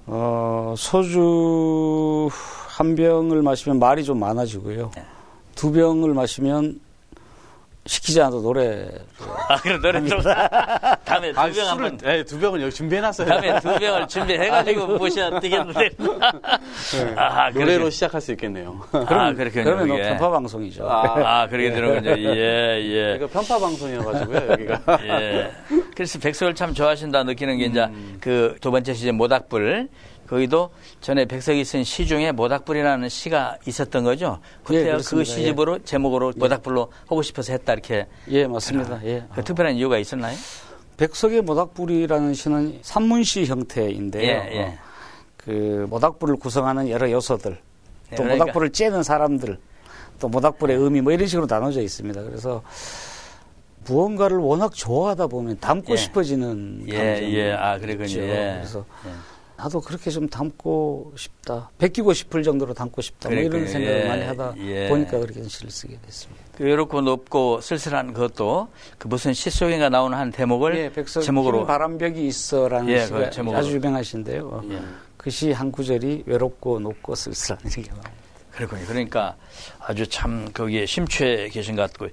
어, 소주 한 병을 마시면 말이 좀 많아지고요. 예. 두 병을 마시면 시키지 않아도 노래. 아, 그럼 노래 좀. 다음에 아, 두 병 한번. 네, 두 병은 여기 준비해놨어요. 다음에 두 병을 준비해가지고 모셔야 되겠는데. 아, 노래로 그러시- 시작할 수 있겠네요. 아, 그렇군요. 그러면 뭐 그게. 편파 방송이죠. 아, 그렇게 되는군요. 예, 예. 이거 편파 방송이어가지고요, 여기가. 예. 그래서 백석을 참 좋아하신다 느끼는 게 이제 그 두 번째 시제 모닥불. 거기도 전에 백석이 쓴 시 중에 모닥불이라는 시가 있었던 거죠. 그때 예, 그 그렇습니다. 시집으로 제목으로 모닥불로 하고 싶어서 했다 이렇게 예, 맞습니다. 예. 그 특별한 이유가 있었나요? 백석의 모닥불이라는 시는 산문시 형태인데요. 예, 예. 어, 그 모닥불을 구성하는 여러 요소들, 예, 또 그러니까- 모닥불을 쬐는 사람들, 또 모닥불의 의미 뭐 이런 식으로 나눠져 있습니다. 그래서 무언가를 워낙 좋아하다 보면 담고 예. 싶어지는 예, 감정이 예. 아. 예. 그래서 예. 나도 그렇게 좀 담고 싶다, 베끼고 싶을 정도로 담고 싶다, 뭐 이런. 생각을 예, 많이 하다 예. 보니까 그렇게 시를 쓰게 됐습니다. 그 외롭고 높고 쓸쓸한 그것도 그 무슨 시 속인가 나오는 한 대목을 예, 백석 제목으로 흰 바람벽이 있어라는 예, 시가 그 제목으로. 아주 유명하신데요. 예. 그시 한 구절이 외롭고 높고 쓸쓸한 이렇게 나옵니다. 그렇군요. 그러니까 아주 참 거기에 심취해 계신 것 같고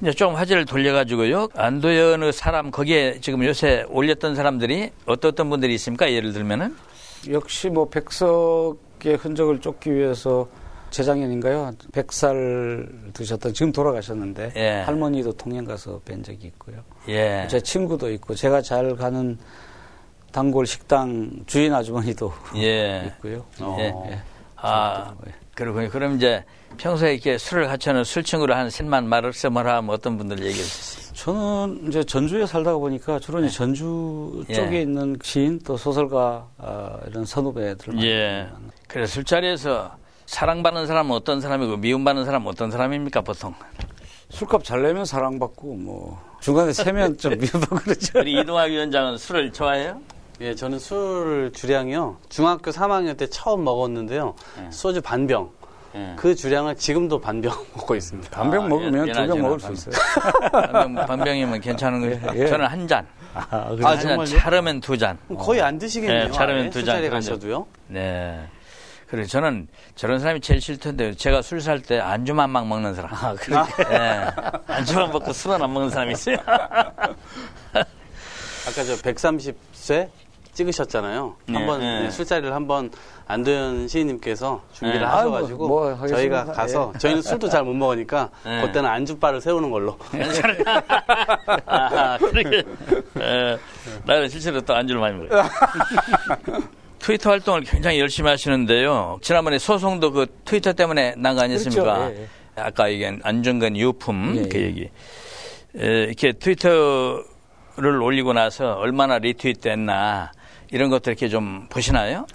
이제 좀 화제를 돌려가지고요. 안도현의 사람 거기에 지금 요새 올렸던 사람들이 어떤 어떤 분들이 있습니까? 예를 들면은 역시 뭐 백석의 흔적을 쫓기 위해서 재작년인가요? 100살 드셨던 지금 돌아가셨는데 예. 할머니도 통영 가서 뵌 적이 있고요. 예, 제 친구도 있고 제가 잘 가는 단골 식당 주인 아주머니도 예, 있고요. 예. 예. 아 예. 그렇군요. 그럼 이제 평소에 이렇게 술을 같이하는 술친구로 한 셋만 말을 써머라 하면 어떤 분들 얘기해 주세요. 저는 이제 전주에 살다가 보니까 주로 이제 전주 예. 쪽에 있는 시인 또 소설가 아, 이런 선후배들 예. 그래서 술자리에서 사랑받는 사람은 어떤 사람이고 미움받는 사람은 어떤 사람입니까 보통? 술값 잘 내면 사랑받고 뭐 중간에 세면 좀 미워하고 그러죠. 우리 이동학 위원장은 술을 좋아해요? 예, 저는 술 주량이요. 중학교 3학년 때 처음 먹었는데요. 소주 반병. 예. 그 주량을 지금도 반병 먹고 있습니다. 반병 아, 먹으면 예, 두병 예나지나 먹을 수 반- 있어요. 반병, 반병이면 괜찮은 거죠. 예. 저는 한 잔. 아, 아, 정말요? 차르면 두 잔. 거의 안 드시겠네요. 예, 차르면 아예. 두 잔. 가셔도요. 네. 그래 저는 저런 사람이 제일 싫던데 제가 술 살 때 안주만 막 먹는 사람. 아, 그래. 예. 안주만 먹고 술은 안 먹는 사람이 있어요. 아까 저 130세 찍으셨잖아요. 네, 한번 네. 네, 술자리를 한번 안도현 시인님께서 준비를 네. 하셔가지고 아이고, 뭐 하겠습니다. 저희가 가서 예. 저희는 술도 잘 못 먹으니까 네. 그때는 안주바를 세우는 걸로. 아, 그렇게. 에, 나는 실제로 또 안주를 많이 먹어요. 트위터 활동을 굉장히 열심히 하시는데요. 지난번에 소송도 그 트위터 때문에 난 거 아니었습니까? 그렇죠. 예, 예. 아까 얘기한 안정근 유품 예, 그 예. 얘기. 에, 이렇게 트위터를 올리고 나서 얼마나 리트윗 됐나 이런 것들 이렇게 좀 보시나요?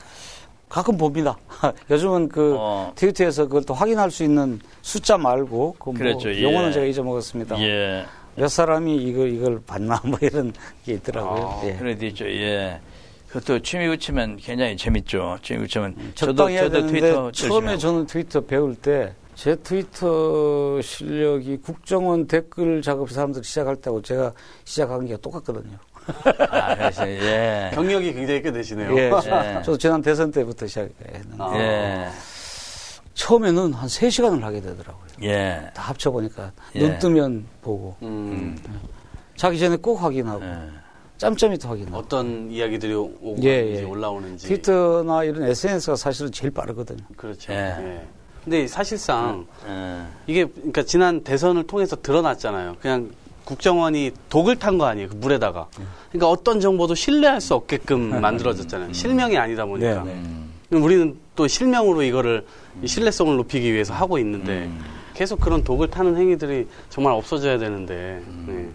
가끔 봅니다. 요즘은 그 어. 트위터에서 그걸 또 확인할 수 있는 숫자 말고 그뭐 그렇죠. 예. 용어는 제가 잊어먹었습니다. 예. 몇 사람이 이걸 이걸 봤나 뭐 이런 게 있더라고요. 아, 예. 그래도 있죠. 예. 그것도 취미 붙이면 굉장히 재밌죠. 취미 붙이면 저도 저도 트위터 처음에 저는 트위터 배울 때 제 트위터 실력이 국정원 댓글 작업 사람들 시작할 때하고 제가 시작한 게 똑같거든요. 아, 그래서, 예. 경력이 굉장히 꽤 되시네요. 예. 예. 저도 지난 대선 때부터 시작했는데 아. 예. 처음에는 한 3시간을 하게 되더라고요. 예. 다 합쳐보니까 예. 눈 뜨면 보고 음, 자기 전에 꼭 확인하고 예. 짬짬이 또 확인하고 어떤 이야기들이 오고 예, 예. 올라오는지. 트위터나 이런 SNS가 사실은 제일 빠르거든요. 그렇죠. 예. 예. 근데 사실상 예. 이게 그러니까 지난 대선을 통해서 드러났잖아요. 그냥 국정원이 독을 탄 거 아니에요. 그 물에다가. 그러니까 어떤 정보도 신뢰할 수 없게끔 만들어졌잖아요. 실명이 아니다 보니까. 네, 네. 그럼 우리는 또 실명으로 이거를 이 신뢰성을 높이기 위해서 하고 있는데 계속 그런 독을 타는 행위들이 정말 없어져야 되는데 네.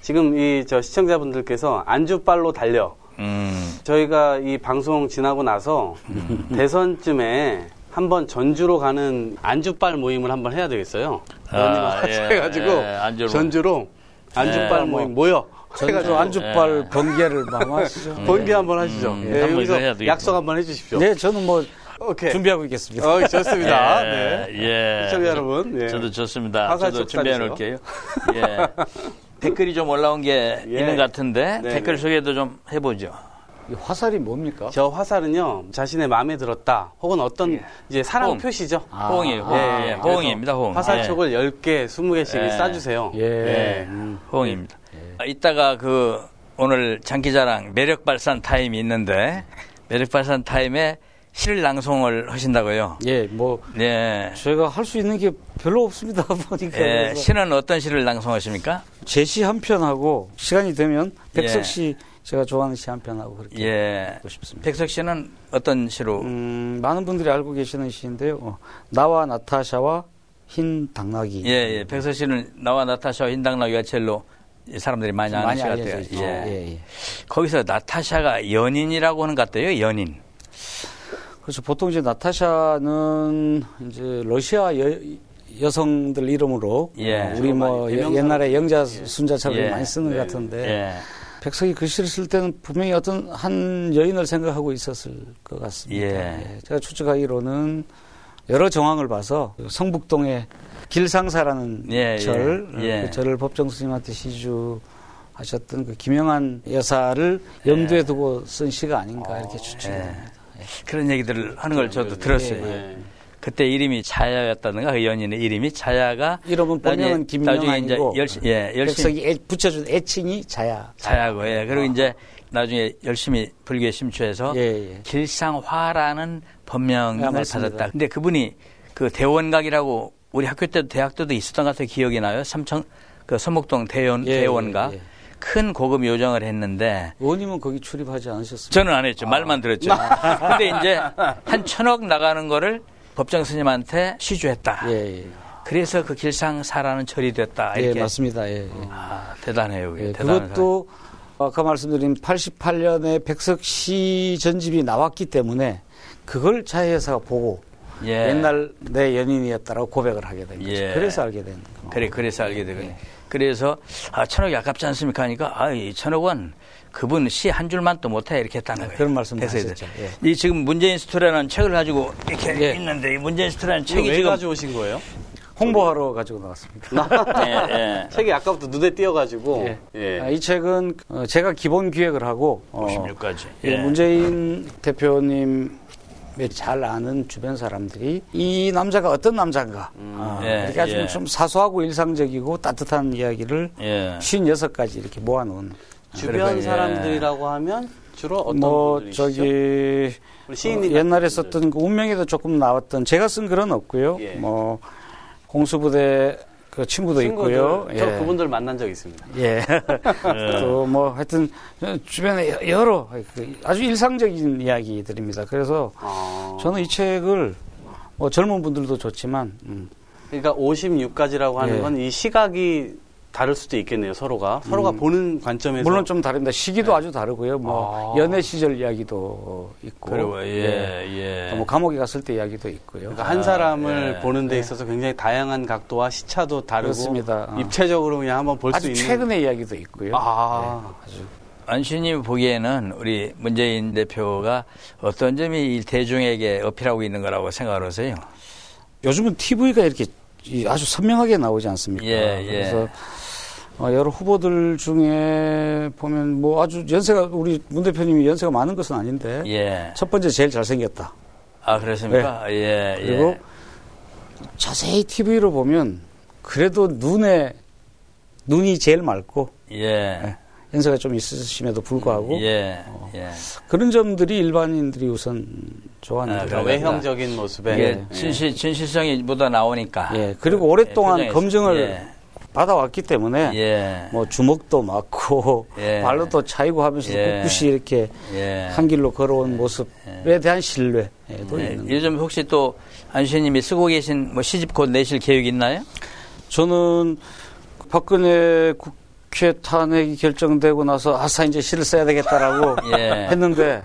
지금 이 저 시청자분들께서 안주빨로 달려 음. 저희가 이 방송 지나고 나서 대선쯤에 한번 전주로 가는 안주빨 모임을 한번 해야 되겠어요. 아, 예, 해가지고 예, 안주로. 전주로 안주빨 예. 모임 모여 전주 해가지고 안주빨 번개를 마마하시죠. 번개 한번 하시죠. 음, 예, 한번 여기서. 약속 한번 해주십시오. 네, 저는 뭐 오케이. 준비하고 있겠습니다. 어, 좋습니다. 예, 네. 예. 시청자 여러분, 예. 저도 좋습니다. 저도 쪽 준비해. 놓을게요. 예. 댓글이 좀 올라온 게 예. 있는 것 같은데 네, 댓글 네. 소개도 좀 해보죠. 이 화살이 뭡니까? 저 화살은요 자신의 마음에 들었다 혹은 어떤 이제 사랑 호응. 표시죠. 아, 호응이에요. 호응. 예, 예, 그래서 호응입니다. 호응. 화살촉을 10개, 20개씩 예. 쏴주세요. 예. 예. 음. 예, 호응입니다. 아, 이따가 그 오늘 장기자랑 매력 발산 타임이 있는데 매력 발산 타임에 실 낭송을 하신다고요. 예, 뭐 네. 저희가 할 수 있는 게 별로 없습니다. 보니까 예, 시는 어떤 시를 낭송하십니까? 제 시 한 편하고 시간이 되면 백석 예. 씨 제가 좋아하는 시 한 편하고 그렇게 예. 하고 싶습니다. 백석 씨는 어떤 시로? 음, 많은 분들이 알고 계시는 시인데요. 어, 나와 나타샤와 흰 당나귀. 예, 예. 백석 씨는 나와 나타샤와 흰 당나귀가 첼로 이 사람들이 많이 아는 시 같아요. 예. 예, 예. 거기서 나타샤가 연인이라고 하는 것 같아요. 연인. 그래서 보통 이제 나타샤는 이제 러시아 여, 여성들 이름으로 예. 어, 우리 뭐 예- 옛날에 영자 순자처럼 예. 많이 쓰는 네. 것 같은데 예. 백석이 글씨를 쓸 때는 분명히 어떤 한 여인을 생각하고 있었을 것 같습니다. 예. 예, 제가 추측하기로는 여러 정황을 봐서 그 성북동의 길상사라는 예, 예. 절, 예. 그 절을 법정 스님한테 시주 하셨던 그 김영한 여사를 염두에 두고 쓴 시가 아닌가 이렇게 추측이 예. 됩니다. 그런 얘기들을 하는 걸 저도 들었어요. 예. 그때 이름이 자야였다든가 그 연인의 이름이 자야가 이름은 본명은 나중에- 나중에 이제 김명환이고 예, 열심히 백석이 애- 붙여준 애칭이 자야. 자야고 예. 그리고 이제 나중에 열심히 불교에 심취해서 예, 예. 길상화라는 법명을 아. 받았다. 근데 그분이 그 대원각이라고 우리 학교 때도 대학 때도 있었던 것 같아요. 기억이 나요. 삼청 그 서목동 대원 예, 대원각 예, 예. 큰 고급 요정을 했는데 의원님은 거기 출입하지 않으셨습니까? 저는 안 했죠. 말만 들었죠. 근데 이제 한 천억 나가는 거를 법정 스님한테 시주했다. 예, 예. 그래서 그 길상사라는 절이 됐다. 예, 이렇게. 맞습니다. 예, 예. 아, 대단해요. 예, 그것도 아까 말씀드린 88년에 백석 시 전집이 나왔기 때문에 그걸 자해사가 보고. 예. 옛날 내 연인이었다라고 고백을 하게 된 거죠. 예. 그래서 알게 된 거. 그래, 그래서 알게 되고. 그래서, 아, 천억이 아깝지 않습니까? 하니까, 아, 이 천억 원, 그분 시 한 줄만 또 못해. 이렇게 했다는 거예요. 그런 말씀 하셨죠. 대해. 이 지금 문재인 스토리라는 책을 가지고 이렇게 예. 있는데, 이 문재인 스토리라는 책이 왜 지금. 가져오신 거예요? 홍보하러 가지고 나왔습니다. 예, 예. 책이 아까부터 눈에 띄어가지고 예. 아, 이 책은 어, 제가 기본 기획을 하고 어, 56까지. 예, 문재인 대표님의 잘 아는 주변 사람들이 이 남자가 어떤 남자인가 아, 예, 이렇게 아주 예. 좀 사소하고 일상적이고 따뜻한 이야기를 예. 56가지 이렇게 모아놓은 주변 예. 사람들이라고 하면 주로 어떤 뭐 분들이시죠? 저기 시인님 어, 옛날에 분들. 썼던 그 운명에도 조금 나왔던 제가 쓴 글은 없고요. 예. 뭐 공수부대 그 친구도 친구들, 있고요. 저 그분들 만난 적 있습니다. 예. 또 뭐 하여튼 주변에 여러 그 아주 일상적인 이야기들입니다. 그래서 아, 저는 이 책을 뭐 젊은 분들도 좋지만 음, 그러니까 56가지라고 하는 예. 건이 시각이 다를 수도 있겠네요. 서로가 서로가 보는 관점에서 물론 좀 다릅니다. 시기도 아주 다르고요. 뭐 아. 연애 시절 이야기도 있고, 그리고, 예, 예. 또뭐 감옥에 갔을 때 이야기도 있고요. 그러니까 한 사람을 예. 보는 데 있어서 굉장히 다양한 각도와 시차도 다르고 그렇습니다. 어. 입체적으로 그냥 한번 볼수 아주 있는 최근의 이야기도 있고요. 아, 안씨님 보기에는 우리 문재인 대표가 어떤 점이 이 대중에게 어필하고 있는 거라고 생각을 하세요? 요즘은 TV가 이렇게 이 아주 선명하게 나오지 않습니까? 예, 예. 그래서 어, 여러 후보들 중에 보면 뭐 아주 연세가 우리 문 대표님이 연세가 많은 것은 아닌데 예. 첫 번째 제일 잘생겼다. 아, 그렇습니까? 예, 예. 네. 그리고 자세히 TV로 보면 그래도 눈에 눈이 제일 맑고 예. 연세가 좀 있으심에도 불구하고 예. 예. 그런 점들이 일반인들이 우선 좋아하는 아, 거죠. 그러니까 외형적인 모습에 이게 예. 진실, 진실성이 묻어 나오니까. 예, 그리고 오랫동안 표정에서. 검증을 예. 받아왔기 때문에 예. 뭐 주먹도 맞고 예. 발로도 차이고 하면서도 예. 꿋꿋이 이렇게 예. 한 길로 걸어온 모습에 대한 신뢰도 예. 있는 요즘 혹시 또 안수님이 쓰고 계신 뭐 시집 곧 내실 계획 있나요? 저는 박근혜 국회 탄핵이 결정되고 나서 아사 이제 시를 써야 되겠다라고 예. 했는데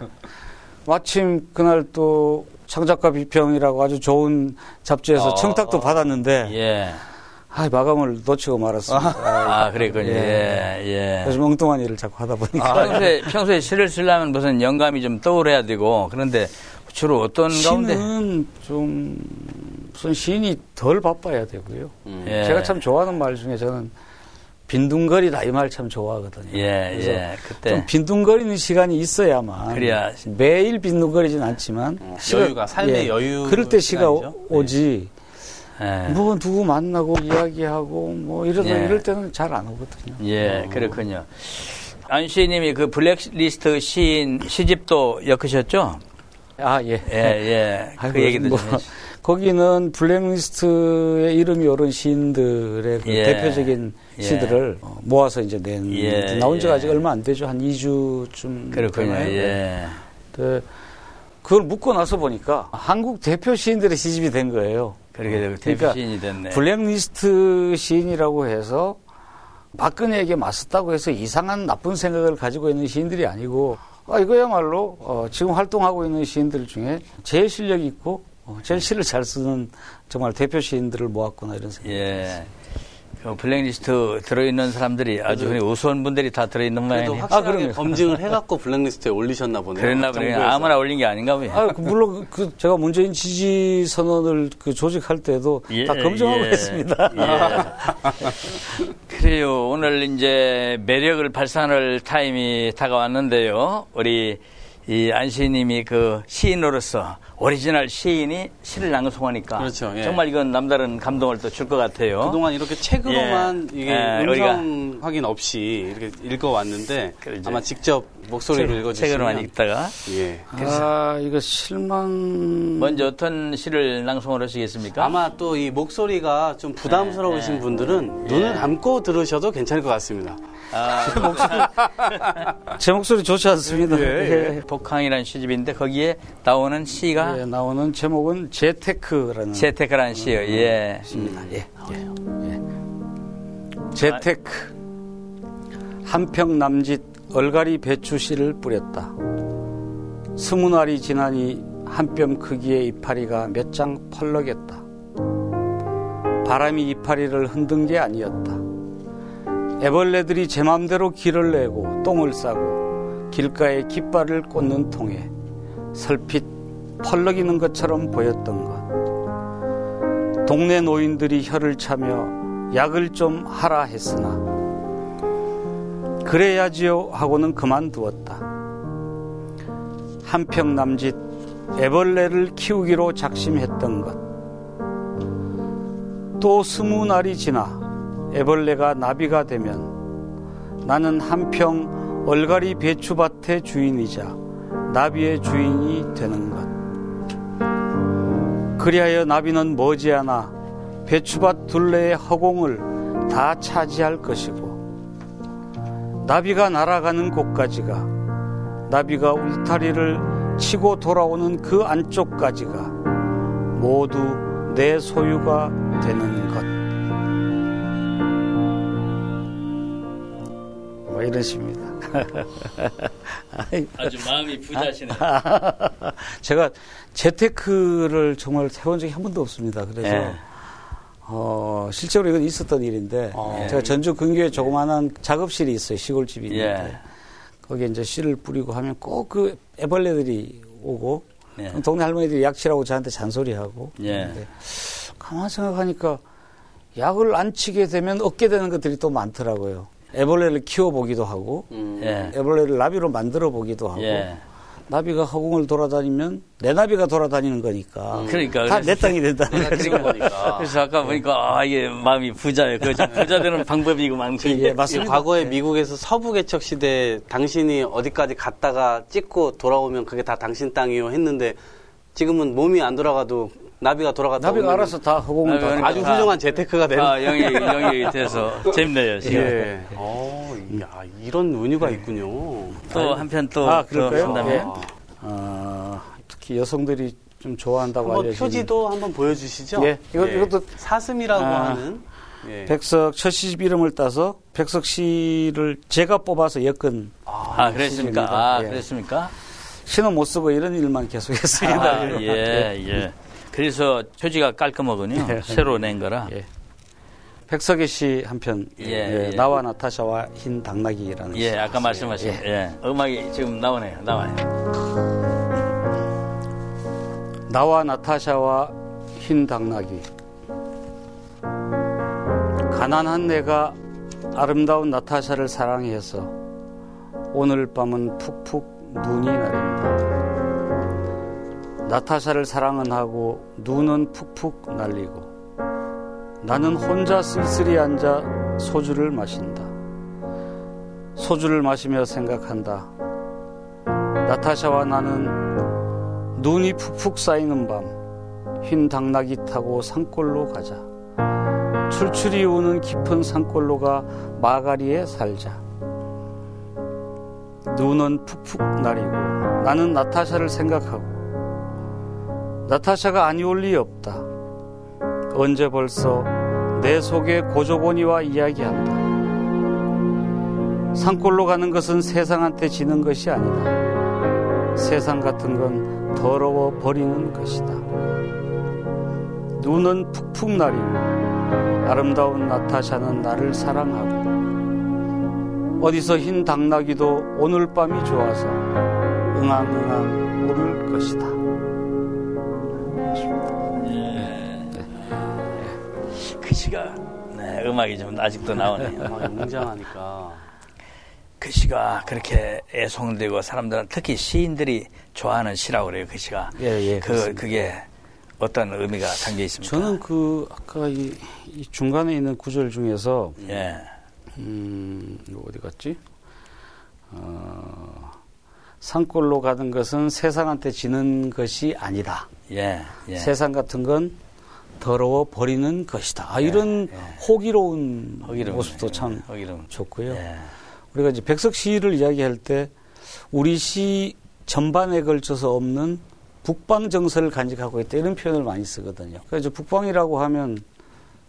마침 그날 또 창작가 비평이라고 아주 좋은 잡지에서 어. 청탁도 받았는데 예. 아, 마감을 놓치고 말았습니다. 아, 아, 그랬군요. 예. 예. 그래서 멍뚱한 일을 자꾸 하다 보니까 평소에, 평소에 시를 쓰려면 무슨 영감이 좀 떠오르야 되고, 그런데 주로 어떤 가운데? 시는 좀 무슨 시인이 덜 바빠야 되고요. 예. 제가 참 좋아하는 말 중에 저는 빈둥거리다 이 말 참 좋아하거든요. 예, 그래서 예. 그때. 좀 빈둥거리는 시간이 있어야만 그래야 매일 빈둥거리진 않지만 시가- 여유가, 삶의 여유 그럴 때 시가 시간이죠. 오- 오지 예. 뭐 누구 만나고 이야기하고 뭐 이러다 예. 이럴 때는 잘 안 오거든요. 예, 그렇군요. 안시님이 그 블랙리스트 시인 시집도 엮으셨죠? 아 예. 예, 예. 아이고, 그 얘기도 뭐, 좀. 거기는 블랙리스트에 이름이 오른 시인들의 그 예. 대표적인 예. 시들을 어, 모아서 이제 낸 예, 나온 지가 예. 아직 얼마 안 되죠 한 2주쯤 그렇군요. 예. 네. 그걸 묻고 나서 보니까 한국 대표 시인들의 시집이 된 거예요. 그렇게 되고 대표 그러니까 시인이 됐네. 블랙리스트 시인이라고 해서 박근혜에게 맞섰다고 해서 이상한 나쁜 생각을 가지고 있는 시인들이 아니고 아, 이거야말로 어, 지금 활동하고 있는 시인들 중에 제일 실력 있고 어, 제일 시를 잘 쓰는 정말 대표 시인들을 모았구나 이런 생각. 예. 그 블랙리스트 들어있는 사람들이 아주 그냥 우수한 분들이 다 들어있는 그래도 모양이네요. 확실하게 그럼요. 검증을 해갖고 블랙리스트에 올리셨나 보네요. 그랬나 보네. 정부에서. 아무나 올린 게 아닌가 보요 아, 그 물론 그 제가 문재인 지지 선언을 그 조직할 때도 예, 다 검증하고 예, 했습니다. 예. 그래요. 오늘 이제 매력을 발산할 타임이 다가왔는데요. 우리 이 안 시인님이 그 시인으로서 오리지널 시인이 시를 낭송하니까 그렇죠, 예. 정말 이건 남다른 감동을 또 줄 것 같아요. 그동안 이렇게 책으로만 예. 이게 예, 음성 확인 없이 이렇게 읽어왔는데 그러죠. 아마 직접 목소리로 읽어주시면 책으로만 읽다가 예. 아, 이거 실망. 먼저 어떤 시를 낭송을 하시겠습니까? 아마 또 이 목소리가 좀 부담스러우신 예, 예. 분들은 눈을 감고 들으셔도 괜찮을 것 같습니다. 아, 제 목소리 좋지 않습니다. 예. 복항이라는 시집인데 거기에 나오는 시가 예, 나오는 제목은 재테크라는 재테크라는 시요. 예. 입니다. 예. 예. 예. 재테크 한평 남짓 얼갈이 배추 씨를 뿌렸다. 스무 날이 지나니 한 뼘 크기의 이파리가 몇 장 펄럭였다. 바람이 이파리를 흔든 게 아니었다. 애벌레들이 제 맘대로 길을 내고 똥을 싸고 길가에 깃발을 꽂는 통에 설핏 펄럭이는 것처럼 보였던 것. 동네 노인들이 혀를 차며 약을 좀 하라 했으나 그래야지요 하고는 그만두었다. 한평 남짓 애벌레를 키우기로 작심했던 것. 또 스무 날이 지나 애벌레가 나비가 되면 나는 한평 얼갈이 배추밭의 주인이자 나비의 주인이 되는 것. 그리하여 나비는 머지않아 배추밭 둘레의 허공을 다 차지할 것이고 나비가 날아가는 곳까지가 나비가 울타리를 치고 돌아오는 그 안쪽까지가 모두 내 소유가 되는 것. 이런 식입니다. 아주 마음이 부자시네. 제가 재테크를 정말 해본 적이 한 번도 없습니다. 그래서 예. 어, 실제로 이건 있었던 일인데 어. 제가 전주 근교에 조그마한 작업실이 있어요. 시골집이 있는데 예. 거기에 이제 씨를 뿌리고 하면 꼭 그 애벌레들이 오고 예. 동네 할머니들이 약치라고 저한테 잔소리하고 예. 가만 생각하니까 약을 안 치게 되면 얻게 되는 것들이 또 많더라고요. 애벌레를 키워보기도 하고, 음. 예. 애벌레를 나비로 만들어 보기도 하고, 예. 나비가 허공을 돌아다니면 내 나비가 돌아다니는 거니까 그러니까 다 내 땅이 된다는 거죠. 거니까. 그래서 아까 보니까 아 이게 마음이 부자예요. 그 부자 되는 방법이고 망치. 예, 이 맞습니다. 과거에 미국에서 서부 개척 시대 당신이 어디까지 갔다가 찍고 돌아오면 그게 다 당신 땅이요 했는데 지금은 몸이 안 돌아가도 나비가 돌아갔다 나비가 알아서 다 허공을 다 아주 다- 훌륭한 재테크가 되는 아, 영이 영이 돼서 재밌네요. 지금. 예. 어, 야, 이런 은유가 있군요. 또 한편 또 아, 그럴까요? 아, 어, 특히 여성들이 좀 좋아한다고 한번 알려진 표지도 한번 보여주시죠. 예, 이것- 이것도- 사슴이라고 아, 하는 예. 백석 첫 시집 이름을 따서 백석 씨를 제가 뽑아서 엮은 아 그랬습니까? 아 예. 그랬습니까? 신은 못 쓰고 이런 일만 계속했습니다. 아, 예, 예. 그래서 표지가 깔끔하군요. 예. 새로 낸 거라. 예. 백석의 시 한편 예, 예, 예. 나와 나타샤와 흰 당나귀라는 예, 시. 아까 말씀하신 예. 음악이 지금 나오네요. 나와요. 나와 나타샤와 흰 당나귀 가난한 내가 아름다운 나타샤를 사랑해서 오늘 밤은 푹푹 눈이 내린다 나타샤를 사랑은 하고 눈은 푹푹 날리고 나는 혼자 쓸쓸히 앉아 소주를 마신다. 소주를 마시며 생각한다. 나타샤와 나는 눈이 푹푹 쌓이는 밤 흰 당나귀 타고 산골로 가자. 출출이 우는 깊은 산골로가 마가리에 살자. 눈은 푹푹 나리고 나는 나타샤를 생각하고 나타샤가 아니올 리 없다 언제 벌써 내 속에 고조고니와 이야기한다 산골로 가는 것은 세상한테 지는 것이 아니다 세상 같은 건 더러워 버리는 것이다. 눈은 푹푹 나리고 아름다운 나타샤는 나를 사랑하고 어디서 흰 당나귀도 오늘 밤이 좋아서 응앙응앙 오를 것이다. 음악이 좀 아직도 나오네요. 아, 웅장하니까. 그 시가 그렇게 애송되고 사람들은 특히 시인들이 좋아하는 시라고 그래요. 그 시가. 예, 예, 그 그렇습니다. 그게 어떤 의미가 담겨 있습니까? 저는 그 아까 이, 이 중간에 있는 구절 중에서 예. 음, 이거 어디 갔지? 어, 산골로 가는 것은 세상한테 지는 것이 아니다. 예. 예. 세상 같은 건 더러워 버리는 것이다. 아, 이런 호기로운 허기로운 모습도 참 허기로운. 좋고요. 예. 우리가 이제 백석 시를 이야기할 때 우리 시 전반에 걸쳐서 없는 북방 정서를 간직하고 있다 이런 표현을 많이 쓰거든요. 그래서 북방이라고 하면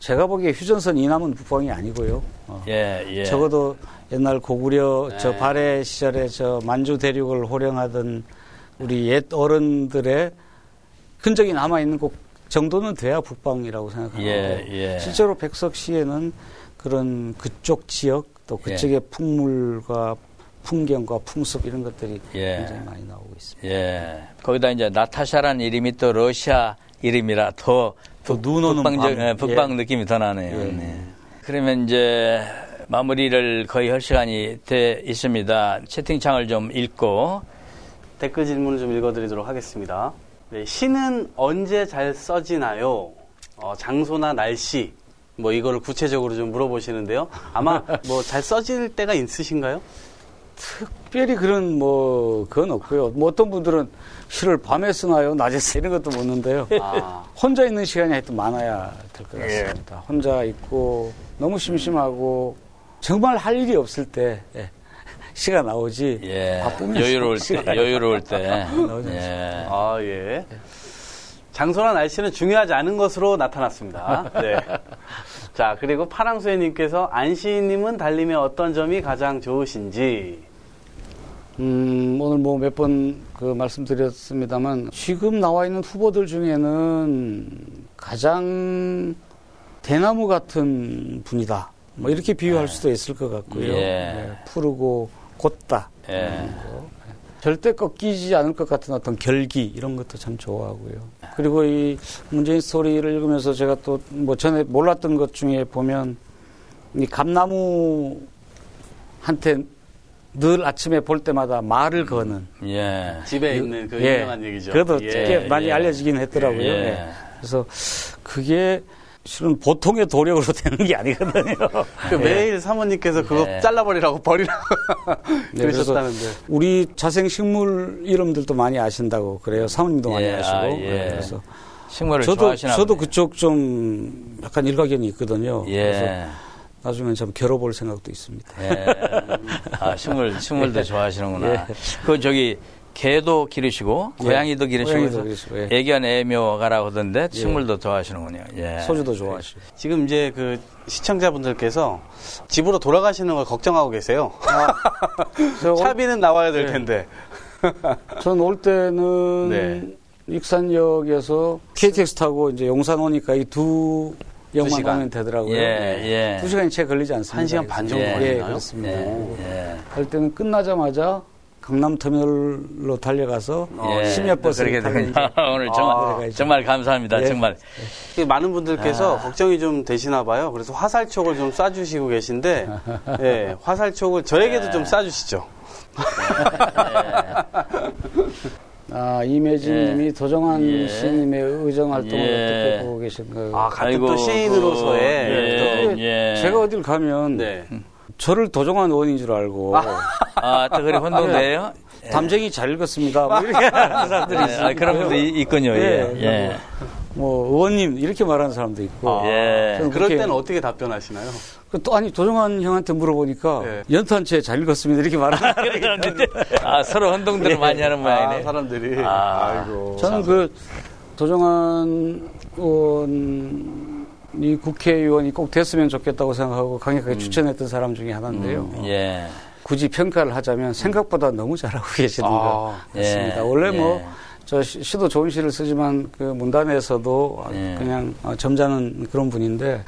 제가 보기에 휴전선 이남은 북방이 아니고요. 어, 예. 예. 적어도 옛날 고구려 저 네. 발해 시절에 저 만주 대륙을 호령하던 우리 옛 어른들의 흔적이 남아 있는 곳 정도는 돼야 북방이라고 생각하는데 예, 예. 실제로 백석 시에는 그런 그쪽 지역 또 예. 그쪽의 풍물과 풍경과 풍습 이런 것들이 예. 굉장히 많이 나오고 있습니다. 예. 거기다 이제 나타샤라는 이름이 또 러시아 이름이라 더 또눈 오는 북방적, 밤. 예, 북방 예. 느낌이 더 나네요. 예. 네. 그러면 이제 마무리를 거의 할 시간이 돼 있습니다. 채팅창을 좀 읽고 댓글 질문을 좀 읽어드리도록 하겠습니다. 네, 시는 언제 잘 써지나요? 어, 장소나 날씨, 뭐 이거를 구체적으로 좀 물어보시는데요. 아마 뭐 잘 써질 때가 있으신가요? 특별히 그런 뭐 그건 없고요. 뭐 어떤 분들은 시를 밤에 쓰나요? 낮에 쓰 이런 것도 묻는데요. 아, 혼자 있는 시간이 하여튼 많아야 될것 예. 같습니다. 혼자 있고 너무 심심하고 정말 할 일이 없을 때 예, 시가 나오지 예. 바쁘면 여유로울 때 여유로울 때. 예. 아, 예. 장소나 날씨는 중요하지 않은 것으로 나타났습니다. 네. 자, 그리고 파랑수혜님께서 안시인님은 달림의 어떤 점이 가장 좋으신지. 음, 오늘 뭐 몇 번 그 말씀드렸습니다만 지금 나와 있는 후보들 중에는 가장 대나무 같은 분이다. 뭐 이렇게 비유할 수도 있을 것 같고요. 예. 예, 푸르고 곧다. 예. 절대 꺾이지 않을 것 같은 어떤 결기 이런 것도 참 좋아하고요. 그리고 이 문재인 스토리를 읽으면서 제가 또 뭐 전에 몰랐던 것 중에 보면 이 감나무한테 늘 아침에 볼 때마다 말을 거는 예. 집에 있는 그 예. 유명한 얘기죠. 그래도 예. 꽤 많이 예. 알려지긴 했더라고요. 예. 예. 그래서 그게 실은 보통의 도력으로 되는 게 아니거든요. 그 매일 사모님께서 그거 예. 잘라버리라고 버리라고 네, 그러셨다는데. 우리 자생 식물 이름들도 많이 아신다고 그래요. 사모님도 많이 예, 아시고. 아, 예. 네, 그래서 식물을 저도 좋아하시나 저도 보네. 그쪽 좀 약간 일가견이 있거든요. 그래서 예. 나중에 좀 겨뤄볼 생각도 있습니다. 예. 아, 식물, 식물도 좋아하시는구나. 예. 그, 저기, 개도 기르시고, 예. 고양이도 기르시고, 고양이도 기르시고, 예. 애견 애묘가라고 하던데, 식물도 좋아하시는군요. 예. 소주도 좋아하시고. 지금 이제 그 시청자분들께서 집으로 돌아가시는 걸 걱정하고 계세요. 올- 차비는 나와야 될 네. 텐데. 전 올 때는 네. 익산역에서 KTX 타고 이제 용산 오니까 이두 역만. 가면 되더라고요. 예, 예. 두 시간이 채 걸리지 않습니다. 한 시간 반 정도 예. 예, 걸리나요? 그렇습니다. 예. 예. 할 때는 끝나자마자 강남터미널로 달려가서 예. 심야버스를. 이제 오늘 정말, 아, 정말 감사합니다. 예. 정말. 많은 분들께서 아. 걱정이 좀 되시나 봐요. 그래서 화살촉을 좀 쏴주시고 계신데, 예, 화살촉을 저에게도 예. 좀 쏴주시죠. 아, 이매진님이 도정환 예. 씨님의 의정 활동을 예. 어떻게 보고 계신가요? 아, 같은 아이고, 또 시인으로서의 그, 또, 예, 예. 제가 어딜 가면 네. 저를 도정환 의원인 줄 알고 아, 또 그래 혼동돼요? 담쟁이 잘 읽었습니다. 뭐 이렇게 하는 사람들이 예. 있어요. 아, 그런 분도 이- 있군요. 예. 예. 예. 뭐 의원님 이렇게 말하는 사람도 있고. 예. 저는 그럴 그렇게- 때는 어떻게 답변하시나요? 그또 아니 도정환 형한테 물어보니까 예. 연탄 채잘 읽었습니다 이렇게 말하는 그런 사람들이 아, 서로 혼동들을 많이 하는 모양이네. 아, 사람들이. 아. 아이고. 저는 그 도정환 의원이 국회의원이 꼭 됐으면 좋겠다고 생각하고 강력하게 추천했던 사람 중에 하나인데요. 예. 굳이 평가를 하자면 생각보다 너무 잘하고 계시는 아, 것 같습니다. 예. 원래 예. 뭐저 시도 좋은 시를 쓰지만 그 문단에서도 예. 그냥 어, 점잖은 그런 분인데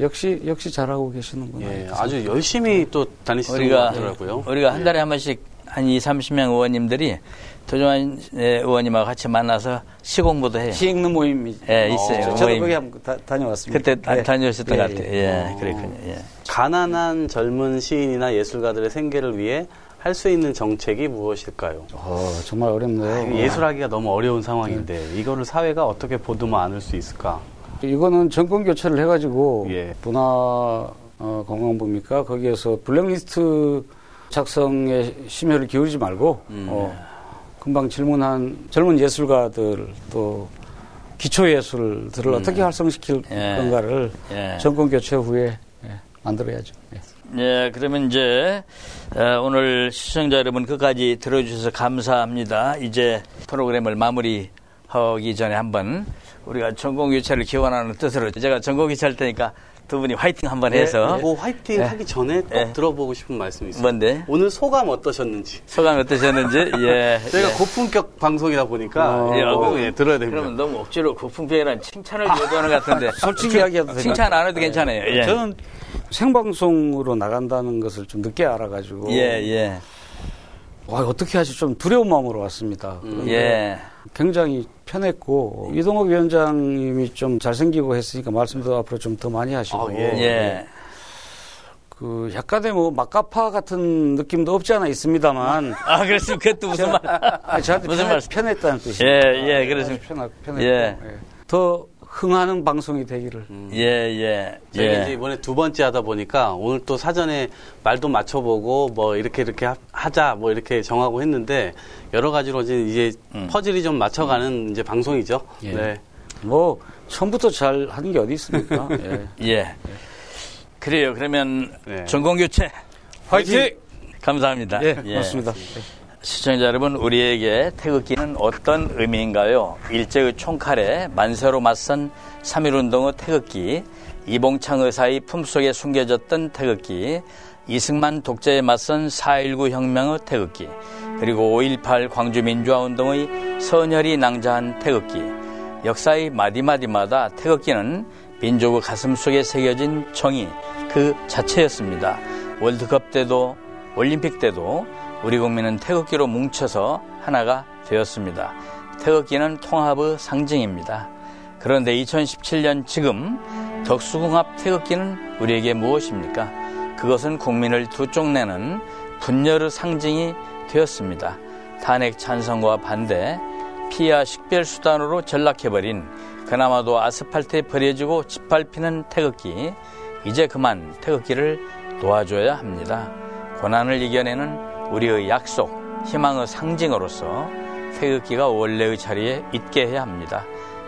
역시 역시 잘하고 계시는구나. 예, 아주 열심히 또 다니시는 것 우리가 같더라고요. 우리가 한 달에 한 번씩 한 2, 30명 의원님들이 도정환 예, 의원님하고 같이 만나서 시공부도 해요. 시 읽는 모임이 예, 있어요. 저도 모임. 거기 한번 다, 다녀왔습니다. 그때 다- 예. 다녀오셨던 예, 것 같아요. 예, 그랬군요. 예. 가난한 젊은 시인이나 예술가들의 생계를 위해 할 수 있는 정책이 무엇일까요? 어, 정말 어렵네요. 예술하기가 너무 어려운 상황인데 이거를 사회가 어떻게 보듬어 안을 수 있을까? 이거는 정권 교체를 해가지고 예. 문화 어, 관광부입니까? 거기에서 블랙리스트 작성에 심혈을 기울이지 말고 음. 어, 금방 질문한 젊은 예술가들 또 기초 예술들을 어떻게 활성시킬 음. 예. 건가를 예. 정권 교체 후에 예, 만들어야죠. 예. 예, 그러면 이제 어, 오늘 시청자 여러분 끝까지 들어주셔서 감사합니다. 이제 프로그램을 마무리하기 전에 한번 우리가 전공교체를 기원하는 뜻으로 제가 전공교체할 테니까 두 분이 화이팅 한번 해서 뭐 화이팅 하기 전에 꼭 예. 들어보고 싶은 말씀이 있어요. 뭔데 오늘 소감 어떠셨는지. 소감 어떠셨는지 예. 저희가 예. 고품격 방송이다 보니까 어, 예, 어, 꼭, 예, 들어야 됩니다. 그러면 너무 억지로 고품격이란 칭찬을 요구하는 것 같은데 솔직히 이야기해도? 칭찬 안 해도 괜찮아요. 예. 저는 생방송으로 나간다는 것을 좀 늦게 알아가지고 예, 예. 와, 어떻게 하지 좀 두려운 마음으로 왔습니다. 음. 그런데 예. 굉장히 편했고 이동욱 위원장님이 좀 잘생기고 했으니까 말씀도 앞으로 좀 더 많이 하시고 아, 예. 예. 그 약간의 뭐 막가파 같은 느낌도 없지 않아 있습니다만 아, 그랬으면 그것도 무슨 말. 아, 저한테 무슨 편했, 말씀? 편했다는 뜻이에요. 예, 예, 그렇습니다. 편하, 편했고 예. 예. 더 흥하는 방송이 되기를 예, 예. 저희가 이제 예. 이번에 두 번째 하다 보니까 오늘 또 사전에 말도 맞춰보고 뭐 이렇게 이렇게 하- 하자 뭐 이렇게 정하고 했는데 여러 가지로 이제 음. 퍼즐이 좀 맞춰가는 이제 방송이죠. 예. 네. 뭐 처음부터 잘 하는 게 어디 있습니까? 예. 예. 그래요. 그러면 네. 전공교체 화이팅! 감사합니다. 예, 고맙습니다. 시청자 여러분, 우리에게 태극기는 어떤 의미인가요? 일제의 총칼에 만세로 맞선 3.1운동의 태극기, 이봉창 의사의 품속에 숨겨졌던 태극기, 이승만 독재에 맞선 4.19 혁명의 태극기, 그리고 5.18 광주민주화운동의 선열이 낭자한 태극기, 역사의 마디마디마다 태극기는 민족의 가슴 속에 새겨진 정의 그 자체였습니다. 월드컵 때도 올림픽 때도 우리 국민은 태극기로 뭉쳐서 하나가 되었습니다. 태극기는 통합의 상징입니다. 그런데 2017년 지금 덕수궁합 태극기는 우리에게 무엇입니까? 그것은 국민을 두 쪽 내는 분열의 상징이 되었습니다. 탄핵 찬성과 반대, 피하 식별 수단으로 전락해버린 그나마도 아스팔트에 버려지고 짓밟히는 태극기, 이제 그만 태극기를 도와줘야 합니다. 고난을 이겨내는 우리의 약속, 희망의 상징으로서 태극기가 원래의 자리에 있게 해야 합니다.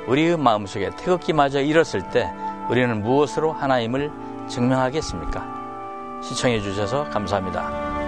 우리의 마음속에 태극기마저 잃었을 때 우리는 무엇으로 하나님을 증명하겠습니까? 시청해 주셔서 감사합니다.